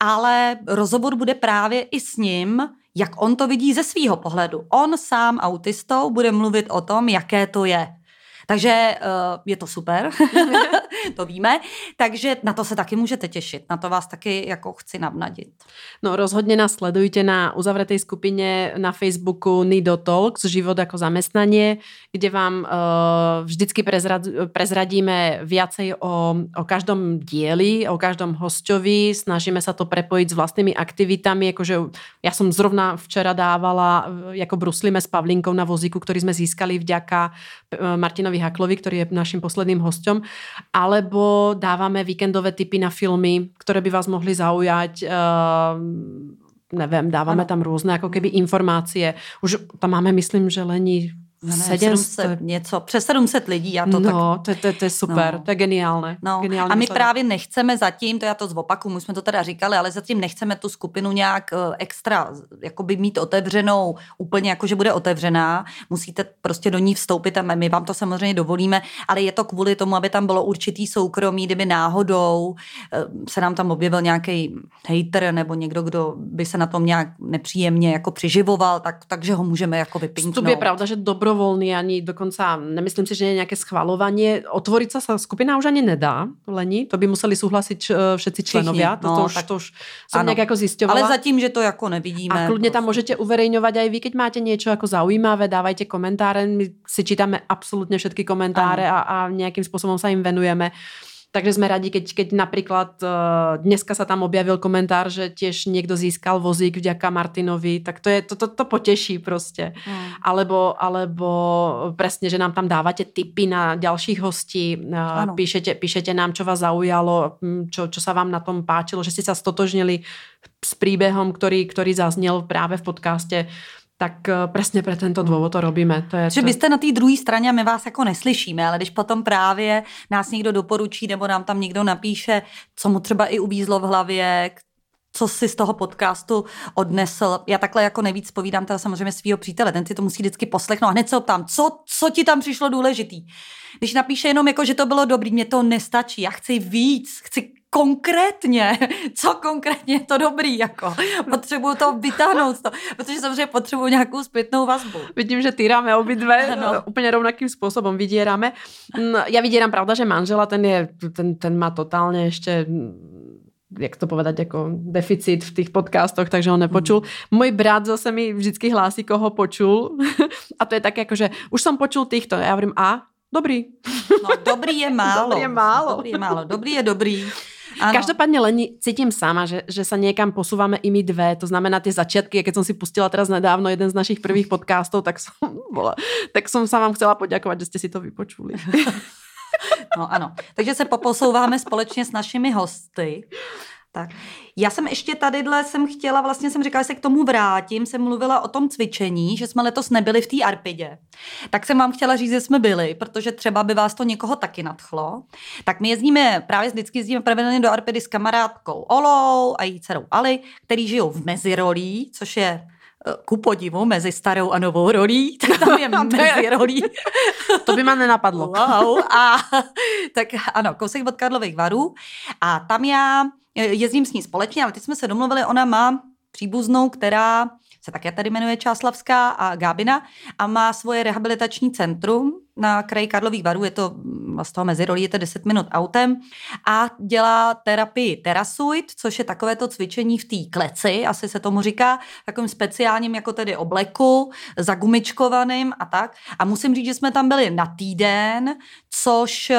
ale rozhovor bude právě i s ním, jak on to vidí ze svého pohledu. On sám autistou bude mluvit o tom, jaké to je takže uh, je to super, to víme. Takže na to se taky můžete těšit. Na to vás taky jako chci navnadit. No rozhodně nás sledujte na uzavřeté skupině na Facebooku Nido Talks, život jako zaměstnanie, kde vám uh, vždycky prezrad, prezradíme viacej o, o každom dieli, o každom hostovi. Snažíme sa to prepojiť s vlastnými aktivitami. Akože ja som zrovna včera dávala jako bruslíme s Pavlinkou na vozíku, ktorý sme získali vďaka Martinovi Haklovi, ktorý je našim posledným hostom, alebo dávame víkendové typy na filmy, ktoré by vás mohli zaujať. Uh, nevím, dáváme ano. tam různé jako keby informácie. Už tam máme, myslím, že Lení ne, 700, něco, přes 700 lidí. Já to no, tak, to, to, to je super, no. to je geniálne. No. Geniálne a my právě nechceme zatím, to já to zopaku, my jsme to teda říkali, ale zatím nechceme tu skupinu nějak uh, extra jakoby mít otevřenou, úplně jako, že bude otevřená. Musíte prostě do ní vstoupit a my vám to samozřejmě dovolíme, ale je to kvůli tomu, aby tam bylo určitý soukromí, kdyby náhodou uh, se nám tam objevil nějaký hater nebo někdo, kdo by se na tom nějak nepříjemně jako přiživoval, tak, takže ho můžeme jako vypinknout. To je pravda, že dobro dobrovoľný, ani dokonca nemyslím si, že je nejaké schvalovanie. Otvoriť sa sa skupina už ani nedá, Leni. To by museli súhlasiť všetci členovia. Všichni, no, to, už, tak, to už som nejak ako zisťovala. Ale zatím, že to jako nevidíme. A kľudne tam môžete uverejňovať aj vy, keď máte niečo ako zaujímavé, dávajte komentáre. My si čítame absolútne všetky komentáre a, a nejakým spôsobom sa im venujeme. Takže sme radi, keď, keď napríklad uh, dneska sa tam objavil komentár, že tiež niekto získal vozík vďaka Martinovi, tak to, je, to, to, to poteší proste. Mm. Alebo, alebo presne, že nám tam dávate tipy na ďalších hostí, uh, píšete, píšete nám, čo vás zaujalo, čo, čo sa vám na tom páčilo, že ste sa stotožnili s príbehom, ktorý, ktorý zaznel práve v podcaste tak eh, přesně pro tento důvod to robíme. To je že byste na té druhé straně a my vás jako neslyšíme, ale když potom právě nás někdo doporučí nebo nám tam někdo napíše, co mu třeba i uvízlo v hlavě, co si z toho podcastu odnesl. Já takhle jako nejvíc povídám teda samozřejmě svého přítele, ten si to musí vždycky poslechnout a hned se optám, co, co ti tam přišlo důležitý. Když napíše jenom jako, že to bylo dobrý, mě to nestačí, já chci víc, chci konkrétně, co konkrétně je to dobrý, jako. Potřebuju to vytáhnout, to, protože samozřejmě potřebuju nějakou zpětnou vazbu. Vidím, že týráme obidve no. úplně rovnakým způsobem, vydíráme. Mm, já vydírám, pravda, že manžela, ten, je, ten, ten má totálně ještě jak to povedať, jako deficit v těch podcastoch, takže ho nepočul. Mm. Můj brat zase mi vždycky hlásí, koho počul. a to je tak jako, že už jsem počul týchto. Já hovorím, a? Dobrý. No, dobrý je málo. Dobrý je málo. Dobrý je málo. Dobrý je dobrý. Ano. Každopádně Leni, cítím sama, že, že sa niekam posúvame i my dve, to znamená tie začiatky, keď som si pustila teraz nedávno jeden z našich prvých podcastov, tak som, bola, tak som sa vám chcela poďakovať, že ste si to vypočuli. No ano, takže se poposouváme společně s našimi hosty. Tak. Já jsem ještě tadyhle jsem chtěla, vlastně jsem říkala, že se k tomu vrátím, jsem mluvila o tom cvičení, že jsme letos nebyli v té Arpidě. Tak jsem vám chtěla říct, že jsme byli, protože třeba by vás to někoho taky nadchlo. Tak my jezdíme, právě vždycky jezdíme pravidelně do Arpidy s kamarádkou Olou a její dcerou Ali, který žijou v Mezirolí, což je eh, ku podivu mezi starou a novou rolí, tak tam je mezi rolí. to by mě nenapadlo. Wow. A tak ano, kousek od Karlových varů. A tam já jezdím s ní společně, ale teď jsme se domluvili, ona má příbuznou, která se také tady jmenuje Čáslavská a Gábina a má svoje rehabilitační centrum na kraji Karlových varů, je to z toho mezirolí, je to 10 minut autem a dělá terapii Terasuit, což je takové to cvičení v té kleci, asi se tomu říká, takovým speciálním jako tedy obleku, zagumičkovaným a tak. A musím říct, že jsme tam byli na týden, což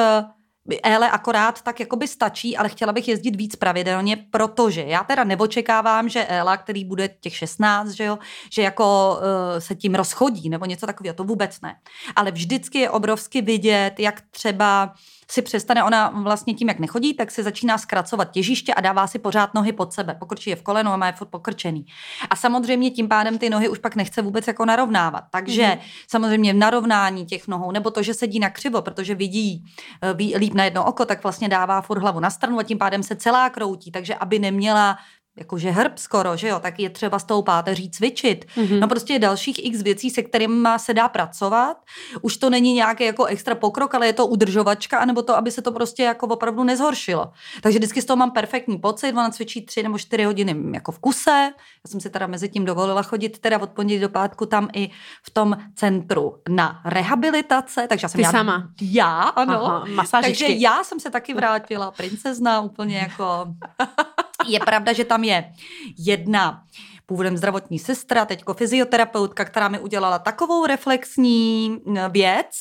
Éle akorát tak jakoby stačí, ale chtěla bych jezdit víc pravidelně, protože já teda neočekávám, že Éla, který bude těch 16, že jo, že jako uh, se tím rozchodí nebo něco takového, to vůbec ne. Ale vždycky je obrovsky vidět, jak třeba si přestane, ona vlastně tím, jak nechodí, tak se začíná zkracovat těžiště a dává si pořád nohy pod sebe. Pokrčí je v kolenu a má je furt pokrčený. A samozřejmě tím pádem ty nohy už pak nechce vůbec jako narovnávat. Takže mm-hmm. samozřejmě v narovnání těch nohou, nebo to, že sedí na křivo, protože vidí, eh, ví líp na jedno oko, tak vlastně dává furt hlavu na stranu a tím pádem se celá kroutí. Takže aby neměla jakože hrb skoro, že jo, tak je třeba s tou páteří cvičit. Mm-hmm. No prostě je dalších x věcí, se kterými se dá pracovat. Už to není nějaký jako extra pokrok, ale je to udržovačka, anebo to, aby se to prostě jako opravdu nezhoršilo. Takže vždycky z toho mám perfektní pocit, ona cvičí tři nebo čtyři hodiny jako v kuse. Já jsem si teda mezi tím dovolila chodit teda od pondělí do pátku tam i v tom centru na rehabilitace, takže já jsem Ty já, sama. Já, ano. Aha, takže já jsem se taky vrátila, princezna úplně jako je pravda, že tam je jedna původem zdravotní sestra, teďko fyzioterapeutka, která mi udělala takovou reflexní věc,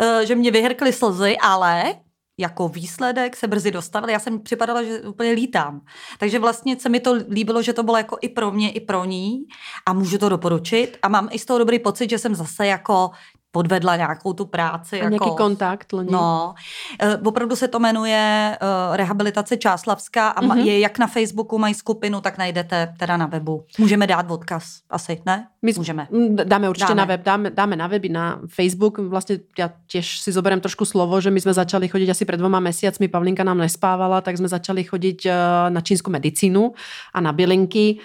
eh, že mě vyhrkly slzy, ale jako výsledek se brzy dostavil. Já jsem připadala, že úplně lítám. Takže vlastně se mi to líbilo, že to bylo jako i pro mě, i pro ní a můžu to doporučit a mám i z toho dobrý pocit, že jsem zase jako podvedla nějakou tu práci. A jako, nějaký kontakt. Loni. No, e, opravdu se to jmenuje e, Rehabilitace Čáslavská a mm-hmm. je jak na Facebooku mají skupinu, tak najdete teda na webu. Můžeme dát odkaz, asi, ne? My Můžeme. Dáme určitě dáme. na web, dáme, dáme na weby, na Facebook. Vlastně já těž si zoberem trošku slovo, že my jsme začali chodit asi před dvoma mesiacmi, Pavlinka nám nespávala, tak jsme začali chodit e, na čínskou medicínu a na bylinky.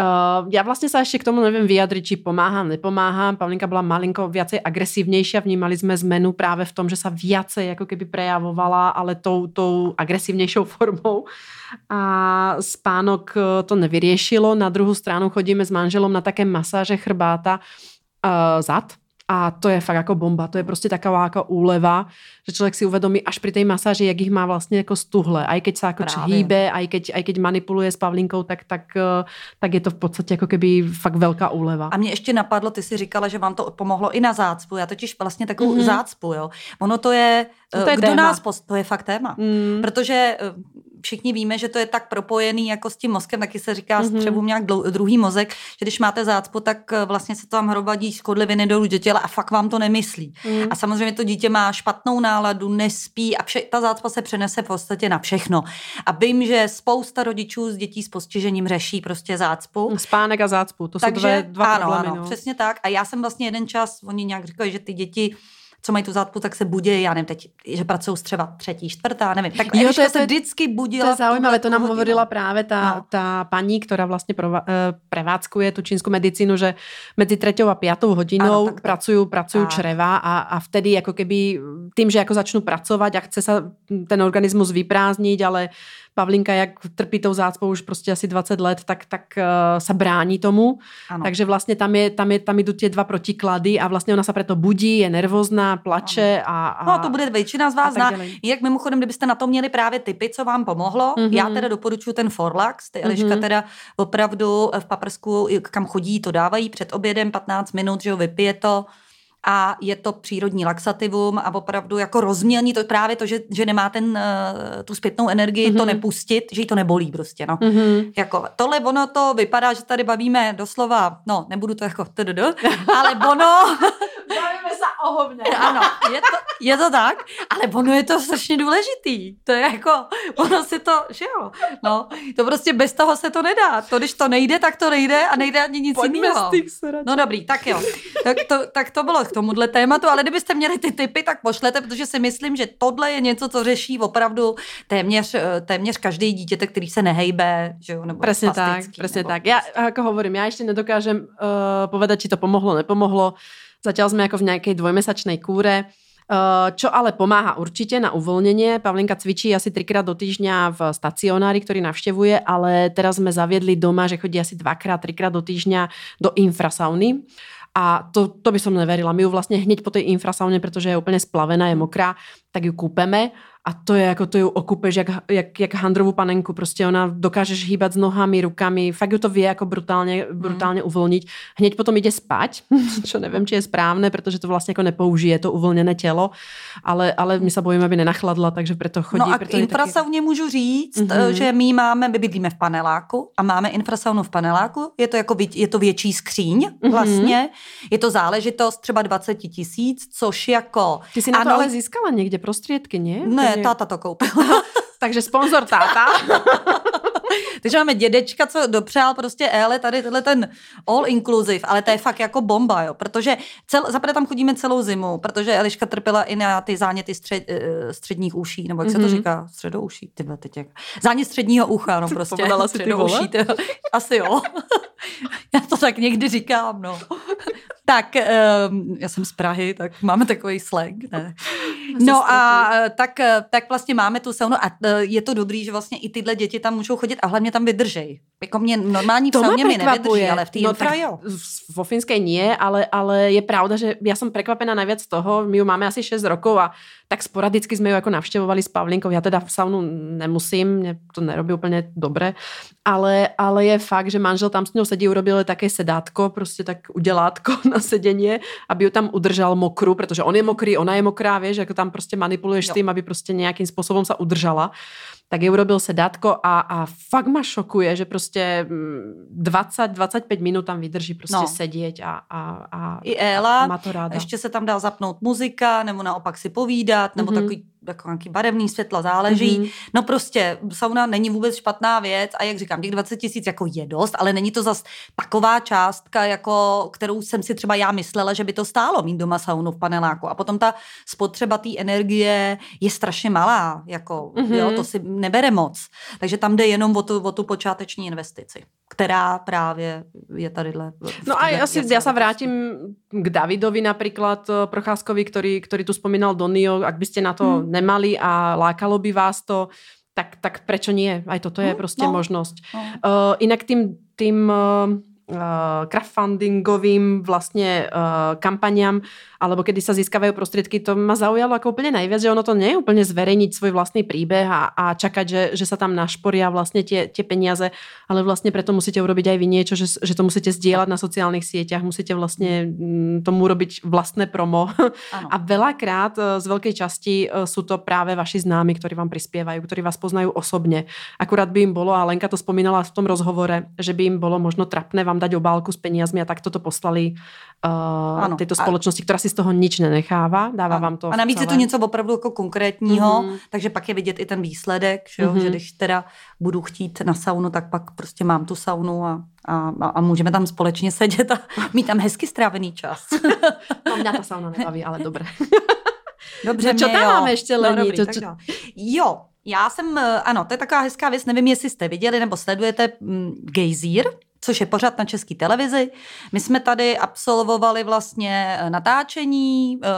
Uh, já vlastně se ještě k tomu nevím vyjadřit, či pomáhám, nepomáhám. Pavlinka byla malinko viacej agresivnější a vnímali jsme zmenu právě v tom, že se viacej jako keby prejavovala, ale tou, tou agresivnějšou formou. A spánok eh, to nevyriešilo. Na druhou stranu chodíme s manželom na také masáže chrbáta uh, zad, a to je fakt jako bomba. To je prostě taková jako úleva, že člověk si uvedomí až při té masáži, jak jich má vlastně jako stuhle. A i keď se jako hýbe, a i keď, a i keď manipuluje s Pavlinkou, tak, tak, eh, tak je to v podstatě jako keby fakt velká úleva. A mě ještě napadlo, ty si říkala, že vám to pomohlo i na zácpu. Já totiž vlastně takovou mm-hmm. zácpu, jo. Ono to je, no to je kdo téma. nás post, to je fakt téma. Mm. Protože všichni víme, že to je tak propojený jako s tím mozkem, taky se říká mm-hmm. střevu nějak druhý mozek, že když máte zácpu, tak eh, vlastně se to tam hromadí škodliviny dolů do těla a fakt vám to nemyslí. Mm. A samozřejmě to dítě má špatnou náladu, nespí a vše, ta zácpa se přenese v podstatě na všechno. A vím, že spousta rodičů s dětí s postižením řeší prostě zácpu. Spánek a zácpu, to Takže, jsou dvě, dva ano, problémy. Ano, no. přesně tak. A já jsem vlastně jeden čas, oni nějak říkali, že ty děti co mají tu zátpu, tak se budí, já nevím, teď, že pracují třeba třetí, čtvrtá, nevím. Tak jo, to je, se vždycky budila. To je zaujímavé, to nám hodinu. hovorila právě ta, no. ta paní, která vlastně prova, uh, prevádzkuje tu čínskou medicínu, že mezi třetou a pátou hodinou ano, tak, pracují, pracují čreva a, a vtedy jako keby tým, že jako začnu pracovat a chce se ten organismus vyprázdnit, ale Pavlinka, jak trpí tou zácpou už prostě asi 20 let, tak, tak uh, se brání tomu. Ano. Takže vlastně tam, je, tam, je, tam jdou ty dva protiklady a vlastně ona se proto budí, je nervózná, plače a, a... No to bude většina z vás zná. Jak mimochodem, kdybyste na to měli právě typy, co vám pomohlo, mm-hmm. já teda doporučuji ten Forlax, ty Eliška mm-hmm. teda opravdu v paprsku, kam chodí, to dávají před obědem 15 minut, že jo, vypije to, a je to přírodní laxativum a opravdu jako rozmělní to právě to, že, že nemá ten, uh, tu zpětnou energii mm-hmm. to mhm. nepustit, že jí to nebolí prostě, no. Mm-hmm. Jako, tohle ono to vypadá, že tady bavíme doslova, no, nebudu to jako tdd, ale ono... Bavíme se o hovně. Ano, je to, je to tak, ale ono je to strašně důležitý. To je jako, ono si to, že jo, no, to prostě bez toho se to nedá. To, když to nejde, tak to nejde a nejde ani nic jiného. No dobrý, tak jo. Tak to, tak to bylo tomuhle tématu, ale kdybyste měli ty typy, tak pošlete, protože si myslím, že tohle je něco, co řeší opravdu téměř, eh, téměř každý dítěte, který se nehejbe, že jo, nebo Presne tak, presne nebo... tak. Já, jako hovorím, já ještě nedokážem uh, povedať, či to pomohlo, nepomohlo. Zatiaľ sme ako v nejakej dvojmesačnej kúre. Uh, čo ale pomáha určite na uvoľnenie. Pavlinka cvičí asi trikrát do týždňa v stacionári, ktorý navštevuje, ale teraz sme zaviedli doma, že chodí asi dvakrát, trikrát do týždňa do infrasauny. A to, to by som neverila. My ju vlastně hneď po tej infrasaune, protože je úplně splavená, je mokrá, tak ju kúpeme a to je jako to ju okupeš jak, jak, jak handrovou panenku, prostě ona dokážeš hýbat s nohami, rukami, fakt ju to vie jako brutálně, brutálně mm. uvolniť. Hneď potom ide spať, čo nevím, či je správné, protože to vlastně jako nepoužije to uvolněné tělo, ale, ale my se bojíme, aby nenachladla, takže proto chodí. No a k infrasauně taky... můžu říct, mm-hmm. že my máme, my bydlíme v paneláku a máme infrasaunu v paneláku, je to jako je to větší skříň mhm. vlastně, mm-hmm. je to záležitost třeba 20 tisíc, což jako... Ty jsi na ano, to ale získala někde prostředky, ne? Ne, táta to koupil. Takže sponzor táta. Takže máme dědečka, co dopřál prostě Ele tady tenhle ten all inclusive, ale to je fakt jako bomba, jo, protože cel, zaprvé tam chodíme celou zimu, protože Eliška trpěla i na ty záněty střed, eh, středních uší, nebo jak mm-hmm. se to mhm. říká, středouší, ty teď jak, zánět středního ucha, no prostě. Povedala středouší, asi jo. Já to tak někdy říkám, no. Tak, um, já jsem z Prahy, tak máme takový slang, ne? No a eh, tak, eh, tak vlastně máme tu saunu a je to dobrý, že vlastně i tyhle děti tam můžou chodit a hlavně tam vydržej. Jako mě normální v sauně mi nevydrží, ale v té no, infra jo. Vo finské nie, ale, ale je pravda, že já jsem překvapená najviac z toho, my ju máme asi 6 rokov a tak sporadicky jsme ju jako navštěvovali s Pavlinkou. Já teda v saunu nemusím, mě to nerobí úplně dobré, ale, ale je fakt, že manžel tam s ňou sedí, urobil také sedátko, prostě tak udělátko na seděně, aby ju tam udržal mokru, protože on je mokrý, ona je mokrá, víš, jako tam prostě manipuluješ jo. tím, aby prostě nějakým způsobem se udržala tak je urobil sedátko a, a fakt ma šokuje, že prostě 20-25 mm, minut tam vydrží prostě no. sedět a, a, a, I Ela, a má to ráda. ještě se tam dá zapnout muzika, nebo naopak si povídat, nebo mm-hmm. takový jako nějaký barevný světla záleží. Mm-hmm. No prostě sauna není vůbec špatná věc a jak říkám, těch 20 tisíc jako je dost, ale není to zas taková částka, jako kterou jsem si třeba já myslela, že by to stálo mít doma saunu v paneláku. A potom ta spotřeba té energie je strašně malá, jako mm-hmm. jo, to si nebere moc. Takže tam jde jenom o tu, o tu počáteční investici, která právě je tadyhle. No a já, si, já se vrátím k Davidovi například eh, Procházkovi, který, který tu spomínal Donio, ak byste na to hmm nemali a lákalo by vás to, tak, tak prečo nie? Aj toto je no, prostě no, možnosť. No. Uh, inak tým, tým uh, crowdfundingovým vlastne uh, kampaniam, alebo kedy sa získavajú prostriedky, to ma zaujalo ako úplne najviac, že ono to nie je úplne zverejniť svoj vlastný príbeh a, a čakať, že, že sa tam našporia vlastne tie, tie peniaze, ale vlastne preto musíte urobiť aj vy niečo, že, že to musíte zdieľať na sociálnych sieťach, musíte vlastne mm, tomu robiť vlastné promo. Ano. A veľakrát e, z veľkej časti sú to práve vaši známi, ktorí vám prispievajú, ktorí vás poznajú osobne. Akurát by im bolo, a Lenka to spomínala v tom rozhovore, že by im bolo možno trapné vám dať obálku s peniazmi a takto to poslali uh, ano. tejto spoločnosti, ktorá si z toho nič nenechává, dává ano. vám to. A navíc celé. je to něco opravdu jako konkrétního, mm-hmm. takže pak je vidět i ten výsledek, že, mm-hmm. že když teda budu chtít na saunu, tak pak prostě mám tu saunu a, a, a můžeme tam společně sedět a mít tam hezky strávený čas. no, mě ta sauna nebaví, ale dobré. Dobře, no, čo tam máme ještě, Lení? No, dobrý, čo, čo... Jo, já jsem, eh, ano, to je taková hezká věc, nevím, jestli jste viděli nebo sledujete mm, Gejzír, což je pořád na české televizi. My jsme tady absolvovali vlastně eh, natáčení eh,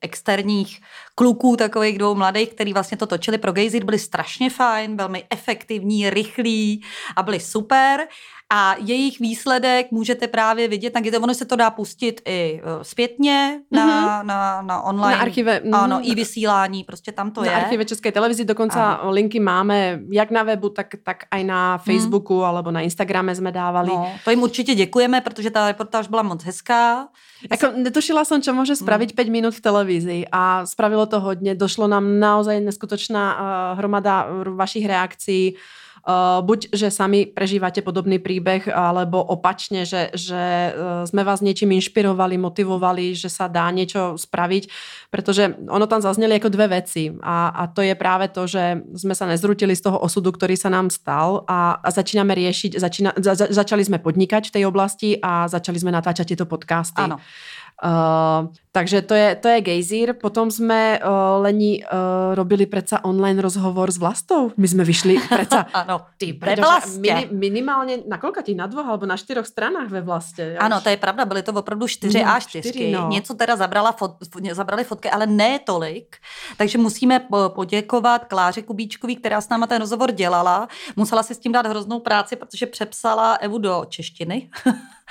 externích kluků, takových dvou mladých, který vlastně to točili pro Gejzir, byli strašně fajn, velmi efektivní, rychlí a byli super a jejich výsledek můžete právě vidět, tak to, ono se to dá pustit i e, zpětně na, mm-hmm. na, na online. Na archive. Mm, ano, i vysílání, prostě tam to na je. Na archive České televizi dokonce ano. linky máme jak na webu, tak, tak aj na mhm. Facebooku mm. alebo na Instagrame jsme dávali. No, to jim určitě děkujeme, protože ta reportáž byla moc hezká. Ako, netušila som, čo môže spraviť mm. 5 minút v televízii a spravilo to hodně. Došlo nám naozaj neskutočná uh, hromada vašich reakcií Eh, buď, že sami prežívate podobný príbeh, alebo opačne, že, že eh, sme vás niečím inšpirovali, motivovali, že sa dá niečo spraviť, pretože ono tam zazneli ako dve veci a, a to je práve to, že sme sa nezrutili z toho osudu, ktorý sa nám stal a, a začíname riešiť, začína, za, začali sme podnikať v tej oblasti a začali sme natáčať tieto podcasty. Áno. Uh, takže to je, to je gejzír. Potom jsme uh, Lení uh, robili preca online rozhovor s Vlastou. My jsme vyšli preca... ano, ty mini, minimálně na kolika ti? Na dvoch alebo na čtyřech stranách ve Vlastě. Ano, to je pravda, byly to opravdu čtyři no, a čtyřky. No. Něco teda zabrala fot, zabrali fotky, ale ne tolik. Takže musíme poděkovat Kláře Kubíčkový, která s náma ten rozhovor dělala. Musela si s tím dát hroznou práci, protože přepsala Evu do češtiny.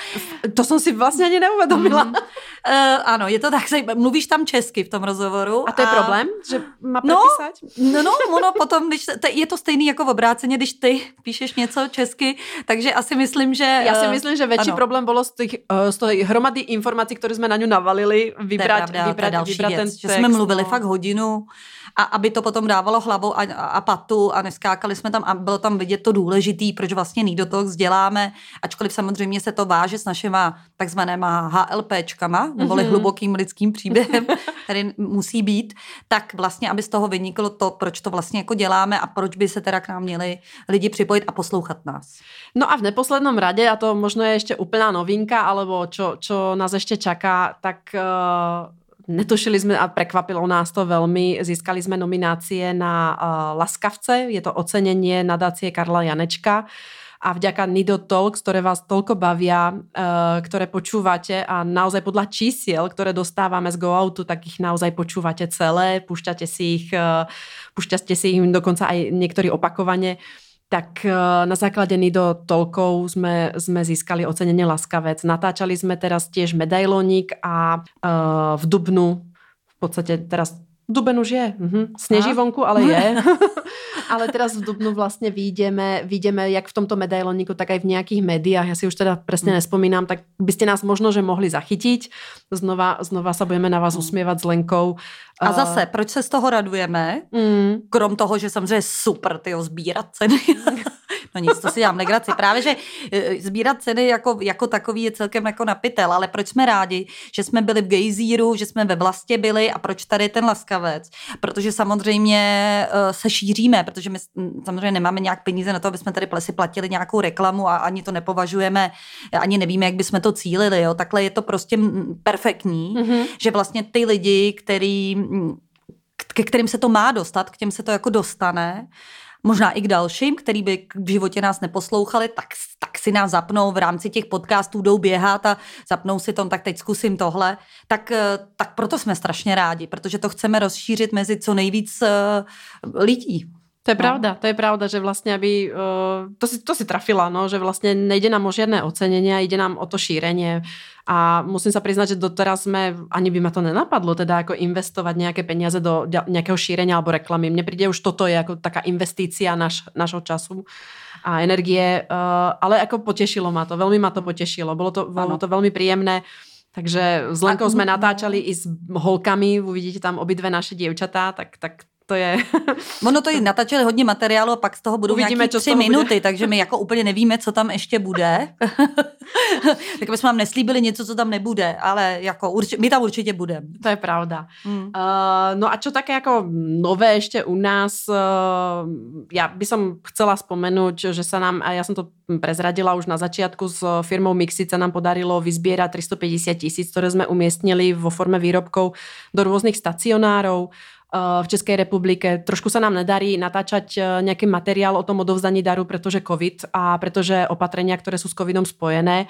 to jsem si vlastně ani neuvědomila. Mm. Uh, ano, je to tak, mluvíš tam česky v tom rozhovoru. A to je a... problém, že má no, no, no, ono potom, když, to, je to stejný jako v obráceně, když ty píšeš něco česky, takže asi myslím, že... Já si eh, myslím, že větší ano. problém bylo z těch, uh, z toho hromady informací, které jsme na ňu navalili, vybrat, to je pravda, vybrat, to je vybrat věc, ten text, že jsme mluvili no. fakt hodinu a aby to potom dávalo hlavou a, a patu a neskákali jsme tam a bylo tam vidět to důležitý, proč vlastně do toho vzděláme, ačkoliv samozřejmě se to váže s našima takzvanýma HLPčkama, neboli mm-hmm. hlubokým lidským příběhem, který musí být, tak vlastně, aby z toho vyniklo to, proč to vlastně jako děláme a proč by se teda k nám měli lidi připojit a poslouchat nás. No a v neposlednom rade, a to možno je ještě úplná novinka, alebo čo, čo nás ještě čaká, tak uh Netušili jsme a prekvapilo nás to velmi. Získali jsme nominácie na uh, Laskavce, je to ocenenie nadácie Karla Janečka. A vďaka Nido Talks, ktoré vás toľko bavia, uh, ktoré počúvate a naozaj podľa čísiel, ktoré dostávame z GoOutu, tak ich naozaj počúvate celé, púšťate si ich, uh, púšťate si ich dokonca aj niektorí opakovane tak eh, na základe Nido Tolkov sme, sme získali ocenenie Laskavec. Natáčali sme teraz tiež medailónik a uh, v Dubnu v podstate teraz Duben už je. Mhm. Sneží a? vonku, ale je. ale teraz v Dubnu vlastně výjdeme, výjdeme jak v tomto medailoníku, tak aj v nějakých médiách. Já si už teda presne mm. nespomínám, tak byste nás možno, že mohli zachytiť. Znova, znova sa budeme na vás mm. usmievat s Lenkou. A zase, proč se z toho radujeme? Mm. Krom toho, že samozřejmě super, ty sbírat ceny. No nic, to si dělám legraci. Právě, že e, sbírat ceny jako, jako takový je celkem jako napitel, ale proč jsme rádi, že jsme byli v Gejzíru, že jsme ve Vlastě byli a proč tady ten laskavec? Protože samozřejmě e, se šíříme, protože my samozřejmě nemáme nějak peníze na to, aby jsme tady si platili nějakou reklamu a ani to nepovažujeme, ani nevíme, jak bychom to cílili. Jo. Takhle je to prostě perfektní, mm-hmm. že vlastně ty lidi, který ke kterým se to má dostat, k těm se to jako dostane, možná i k dalším, který by v životě nás neposlouchali, tak, tak si nás zapnou v rámci těch podcastů, jdou běhat a zapnou si tom, tak teď zkusím tohle. Tak, eh, tak proto jsme strašně rádi, protože to chceme rozšířit mezi co nejvíc uh, lidí. To je no. pravda, to je pravda, že vlastně, aby, uh, to, si, to si trafila, no, že vlastně nejde nám o žiadne ocenenie, ide nám o to šírenie. A musím sa priznať, že doteraz sme, ani by ma to nenapadlo, teda ako investovať nejaké peniaze do nejakého šírenia alebo reklamy. Mne príde už toto je ako taká investícia naš, našho času a energie, uh, ale ako potešilo ma to, veľmi ma to potešilo. Bolo to, bolo to veľmi príjemné. Takže s Lenkou sme natáčali i s holkami, uvidíte tam obidve naše dievčatá, tak, tak to je... ono to i natáčeli hodně materiálu a pak z toho budou Uvidíme, nějaký tři minuty, bude. takže my jako úplně nevíme, co tam ještě bude. tak bychom vám neslíbili něco, co tam nebude, ale jako urči, my tam určitě budeme. To je pravda. Hmm. Uh, no a čo také jako nové ještě u nás, uh, já by som chcela spomenúť, že sa nám, a já jsem to prezradila už na začiatku s firmou Mixit sa nám podarilo vyzbierať 350 tisíc, ktoré sme umiestnili vo forme výrobkov do rôznych stacionárov v Českej republike. Trošku sa nám nedarí natáčať e, nejaký materiál o tom odovzdaní daru, pretože COVID a pretože opatrenia, ktoré sú s COVIDom spojené,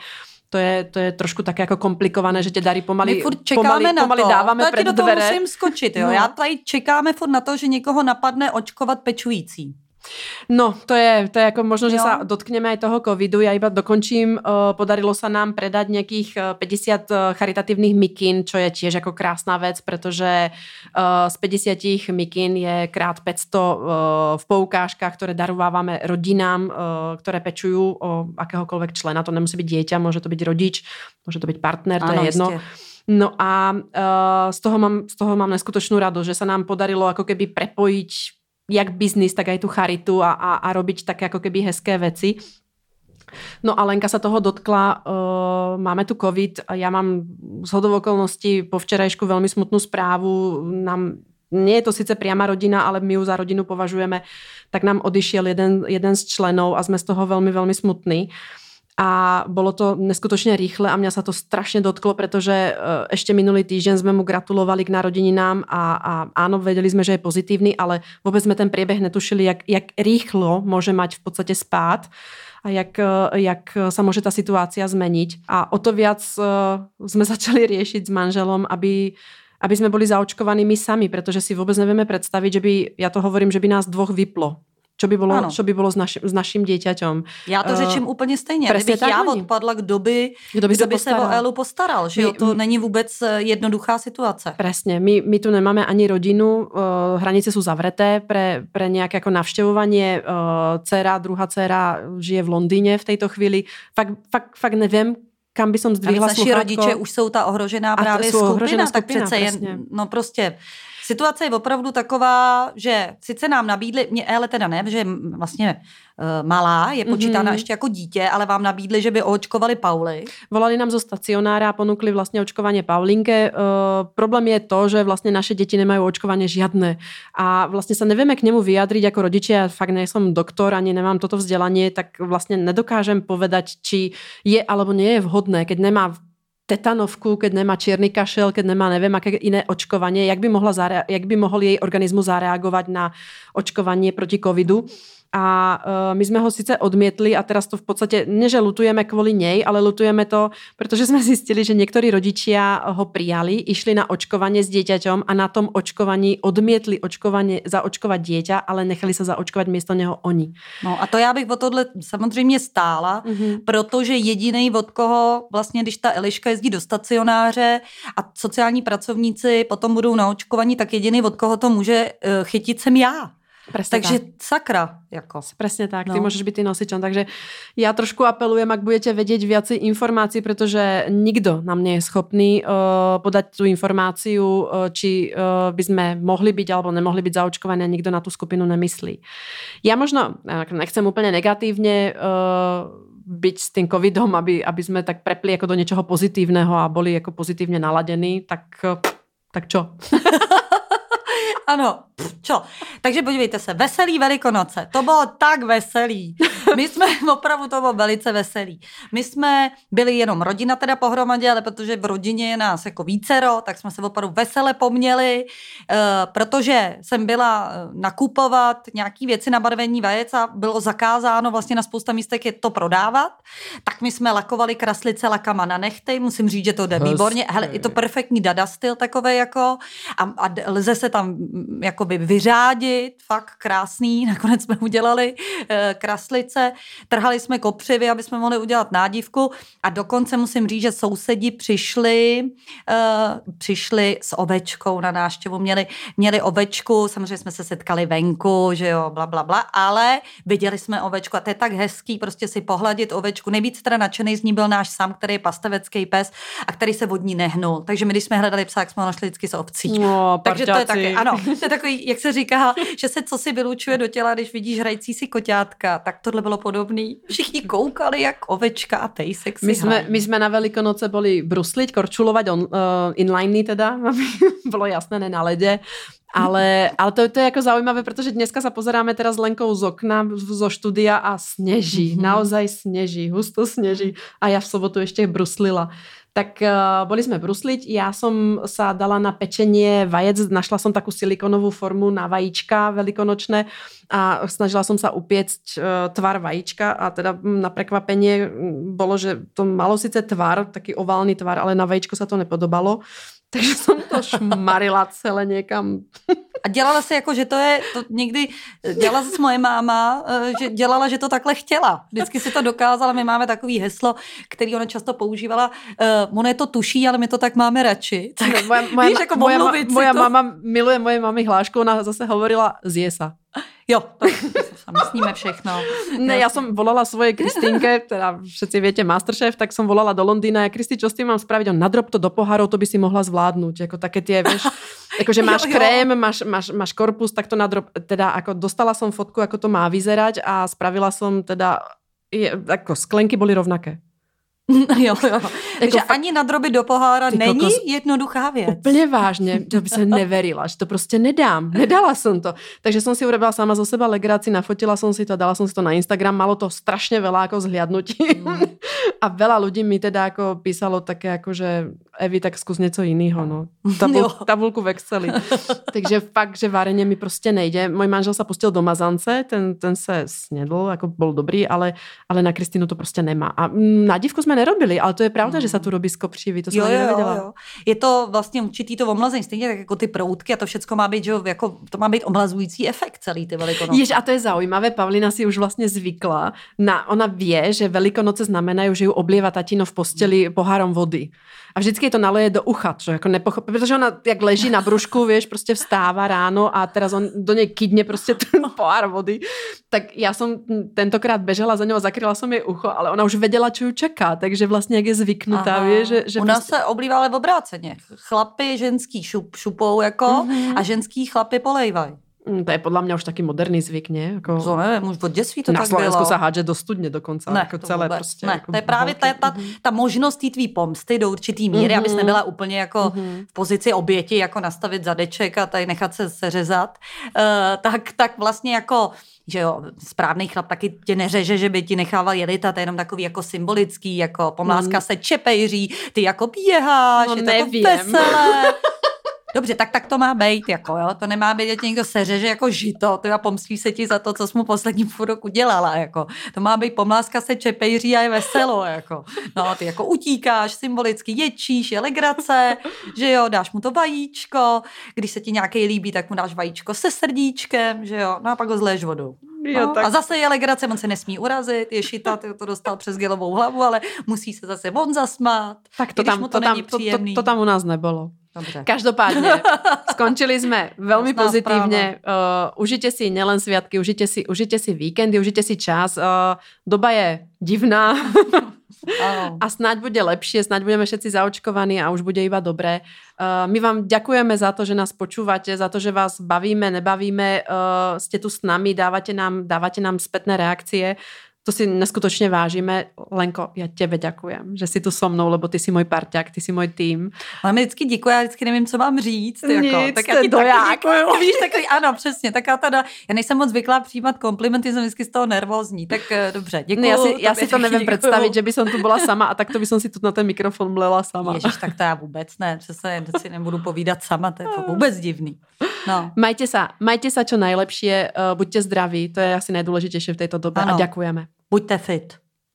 to je, to je trošku tak jako komplikované, že tě dary pomaly, My furt čekáme pomaly, na pomaly to. dáváme to před do toho musím skočit. Jo. No. Já tady čekáme furt na to, že někoho napadne očkovat pečující. No, to je, to je ako možno, že jo. sa dotkneme aj toho covidu. Ja iba dokončím, uh, podarilo sa nám predať nejakých 50 uh, charitatívnych mikín, čo je tiež ako krásna vec, pretože z 50 mikín je krát 500 uh, v poukážkach, ktoré darovávame rodinám, ktoré pečujú o akéhokoľvek člena. To nemusí byť dieťa, môže to byť rodič, môže to byť partner, to ano, je jedno. Ste. No a uh, z, toho mám, z toho mám neskutočnú radosť, že sa nám podarilo ako keby prepojiť jak biznis, tak aj tú charitu a, a, a robiť také ako keby hezké veci. No a Lenka sa toho dotkla, uh, máme tu covid a ja mám z hodov okolností po včerajšku veľmi smutnú správu, nám nie je to síce priama rodina, ale my ju za rodinu považujeme, tak nám odišiel jeden, jeden z členov a sme z toho veľmi, veľmi smutní. Uh, a bolo to neskutočne rýchle a mňa sa to strašne dotklo, pretože ešte minulý týždeň sme mu gratulovali k narodeninám a, a áno, vedeli sme, že je pozitívny, ale vôbec sme ten priebeh netušili, jak, jak rýchlo môže mať v podstate spát a jak, e, jak sa môže tá situácia zmeniť. A o to viac e, sme začali riešiť s manželom, aby aby sme boli zaočkovaní my sami, pretože si vôbec nevieme predstaviť, že by, ja to hovorím, že by nás dvoch vyplo čo by bolo, čo by bolo s, naši, s naším dieťaťom. Já to řečím uh, úplně stejně. Kdybych já odpadla, kdo by, kdo by, kdo by se, se o Elu postaral. Že my, jo, to není vůbec eh, jednoduchá situace. Presne. My, my tu nemáme ani rodinu. Uh, hranice sú zavreté pre, pre nejaké ako navštevovanie. Uh, dcera, druhá dcera žije v Londýne v tejto chvíli. Fakt, fakt, fakt neviem, kam by som zdvihla sluchátko. rodiče už jsou ta ohrožená právě skupina, ohrožená skupina, tak přece jen, no prostě Situace je opravdu taková, že sice nám nabídli, mě ale teda ne, že vlastně uh, malá, je počítána mm-hmm. ještě jako dítě, ale vám nabídli, že by očkovali Pauly. Volali nám zo stacionára a ponúkli vlastně očkovanie Paulinke. Uh, problém je to, že vlastně naše děti nemají očkovanie žiadne a vlastně sa nevieme k němu vyjadriť ako rodičia. Fakt nejsem doktor, ani nemám toto vzdelanie, tak vlastně nedokážem povedať, či je alebo nie je vhodné, keď nemá tetanovku, keď nemá čierny kašel, keď nemá neviem aké iné očkovanie, jak by, mohla jak by mohol jej organizmus zareagovať na očkovanie proti covidu a uh, my sme ho sice odmietli a teraz to v podstate, nie že lutujeme kvôli nej, ale lutujeme to, pretože sme zistili, že niektorí rodičia ho prijali, išli na očkovanie s dieťaťom a na tom očkovaní odmietli očkovanie, zaočkovať dieťa, ale nechali sa zaočkovať miesto neho oni. No a to já bych o tohle samozřejmě stála, mm-hmm. protože jediný od koho vlastně, když ta Eliška jezdí do stacionáře a sociální pracovníci potom budou na očkovaní, tak jediný od koho to může uh, chytit jsem já. Presne Takže tak. sakra. Jako. Presne tak, no. ty môžeš byť tým nosičom. Takže ja trošku apelujem, ak budete vedieť viacej informácií, pretože nikto nám nie je schopný uh, podať tú informáciu, uh, či uh, by sme mohli byť alebo nemohli byť zaočkovaní a nikto na tú skupinu nemyslí. Ja možno, nechcem úplne negatívne uh, byť s tým covidom, aby, aby sme tak prepli ako do niečoho pozitívneho a boli ako pozitívne naladení, tak, tak čo? ano, čo. Takže podívejte se, veselý Velikonoce, to bylo tak veselý. My jsme opravdu toho velice veselí. My jsme byli jenom rodina teda pohromadě, ale protože v rodině je nás jako vícero, tak jsme se opravdu vesele poměli, uh, protože jsem byla eh, nakupovat nějaký věci na barvení vajec a bylo zakázáno vlastně na spousta místek je to prodávat, tak my jsme lakovali kraslice lakama na nechty, musím říct, že to jde výborně. Hele, je to perfektní dada styl takové jako a, a lze se tam mm, jakoby vyřádit, fakt krásný, nakonec jsme udělali uh, kraslice, trhali jsme kopřivy, aby jsme mohli udělat nádivku a dokonce musím říct, že sousedi přišli, uh, přišli s ovečkou na náštěvu, měli, měli ovečku, samozřejmě jsme se setkali venku, že jo, bla, bla, bla, ale viděli jsme ovečku a to je tak hezký prostě si pohladit ovečku. Nejvíc teda nadšený z ní byl náš sám, který je pastevecký pes a který se vodní nehnul. Takže my, když jsme hledali psa, jak jsme ho našli vždycky s ovcí. No, Takže to je taky, ano, to je takový, jak se říká, že se co si vylučuje do těla, když vidíš hrající si koťátka, tak tohle bylo podobný. Všichni koukali, jak ovečka a pejsek si my jsme, my jsme na Velikonoce byli brusliť, korčulovat on, uh, inliney teda, aby bylo jasné, ne na ledě. Ale, ale to, to je jako zaujímavé, protože dneska sa pozeráme teraz s Lenkou z okna zo štúdia a sneží, mm-hmm. naozaj sneží, husto sneží a ja v sobotu ešte bruslila. Tak uh, boli sme brusliť, ja som sa dala na pečenie vajec, našla som takú silikonovú formu na vajíčka velikonočné a snažila som sa upiecť uh, tvar vajíčka. A teda na prekvapenie bolo, že to malo sice tvar, taký oválny tvar, ale na vajíčko sa to nepodobalo. Takže jsem to šmarila celé někam. A dělala si jako, že to je, to někdy dělala se moje máma, eh, že dělala, že to takhle chtěla. Vždycky si to dokázala, my máme takový heslo, který ona často používala, uh, ono je to tuší, ale my to tak máme radši. Tak, moja, moja, víš, jako moja, moja to... mama miluje moje mami hlášku, ona zase hovorila z sa. Jo, to myslíme všechno. Ne, já jsem volala svoje Kristýnke, teda všetci viete Masterchef, tak jsem volala do Londýna. Ja, Kristi, čo s tým mám spraviť? On nadrob to do pohárov, to by si mohla zvládnuť. Jako také tie, vieš, akože máš jo, jo. krém, máš, máš, máš korpus, tak to nadrob, teda ako dostala som fotku, ako to má vyzerať a spravila som teda, je, ako sklenky boli rovnaké. jo, jo. Takže jako ani nadroby do pohára není kokos, jednoduchá věc. Úplně vážně, to by se neverila, že to prostě nedám. Nedala jsem to. Takže jsem si urobila sama zo seba legraci, nafotila jsem si to, dala jsem si to na Instagram, malo to strašně veľa jako zhliadnutí. Mm. a veľa ľudí mi teda jako písalo také jako, že Evi, tak zkus něco jiného, no. Tabul, tabulku v Exceli. Takže fakt, že vareně mi prostě nejde. Můj manžel se pustil do mazance, ten, ten se snědl, jako byl dobrý, ale, ale na Kristinu to prostě nemá. A na divku jsme nerobili, ale to je pravda, mm. že se tu robí z kopřivy, to jsem jo, nevěděla. Jo, jo. Je to vlastně určitý to omlazení, stejně tak jako ty proutky a to všechno má být, že jako, to má být omlazující efekt celý ty velikonoce. Jež, a to je zaujímavé, Pavlina si už vlastně zvykla, na, ona ví, že velikonoce znamenají, že ju oblieva tatino v posteli pohárom vody. A vždycky to naleje do ucha, čo jako nepochopí, protože ona jak leží na brušku, víš, prostě vstává ráno a teraz on do něj kydne prostě ten pohár vody. Tak já jsem tentokrát bežela za něho, zakryla jsem jej ucho, ale ona už věděla, čo ju čeká, takže vlastně jak je zvyknutá, víš, že, že U nás prostě... se oblívá ale v obráceně. Chlapy ženský šup, šupou jako mm-hmm. a ženský chlapy polejvají. Mm, to je podle mě už taky moderní zvyk, ne? Jako... To nevím, už od dětství to Na tak Slovensku bylo. se hádže do studně dokonce. Ne, jako celé vůbec. prostě. Ne, jako to je právě ta, ta, ta možnost té tvý pomsty do určitý míry, mm-hmm. abys nebyla úplně jako mm-hmm. v pozici oběti, jako nastavit zadeček a tady nechat se seřezat. Uh, tak, tak vlastně jako že jo, správný chlap taky tě neřeže, že by ti nechával jelit a to je jenom takový jako symbolický, jako pomláska mm. se čepejří, ty jako běháš, no, je to jako veselé. Dobře, tak tak to má být, jako jo, to nemá být, že tě někdo seřeže jako žito, to a pomstí se ti za to, co jsi mu poslední půl roku dělala, jako. To má být pomláska se čepejří a je veselo, jako. No, ty jako utíkáš symbolicky, ječíš, je legrace, že jo, dáš mu to vajíčko, když se ti nějaký líbí, tak mu dáš vajíčko se srdíčkem, že jo, no a pak ho zléš vodou. Jo, no, tak... A zase je legrace, on se nesmí urazit, je šita, to dostal přes gelovou hlavu, ale musí se zase on zasmát, tak to tam, mu to, to, tam, to, to, to tam u nás nebylo. Dobře. Každopádně, skončili jsme velmi Jasná pozitivně. Uh, užijte si nelen sviatky, užijte si, užijte si víkendy, užijte si čas. Uh, doba je divná. a snáď bude lepšie, snáď budeme všetci zaočkovaní a už bude iba dobré. Uh, my vám ďakujeme za to, že nás počúvate, za to, že vás bavíme, nebavíme, uh, ste tu s nami, dávate nám, dávate nám spätné reakcie to si neskutočně vážíme. Lenko, já těbe děkujem, že jsi tu so mnou, lebo ty jsi můj parťák, ty jsi můj tým. Ale mi vždycky děkuji, já vždycky nevím, co mám říct. Jako. Nic, tak já ti doják. Víš, takový, ano, přesně, taká ta, já nejsem moc zvyklá přijímat komplimenty, jsem vždycky z toho nervózní. Tak eh, dobře, děkuji. já si, já si to nevím děkuju. představit, že by som tu byla sama a tak to by som si tu na ten mikrofon mlela sama. Ježiš, tak to já vůbec ne, přesně, si nebudu povídat sama, to je to vůbec divný. No. Majte sa, majte sa čo najlepšie, uh, buďte zdraví, to je asi nejdůležitější v této době ano. a děkujeme. Buďte fit.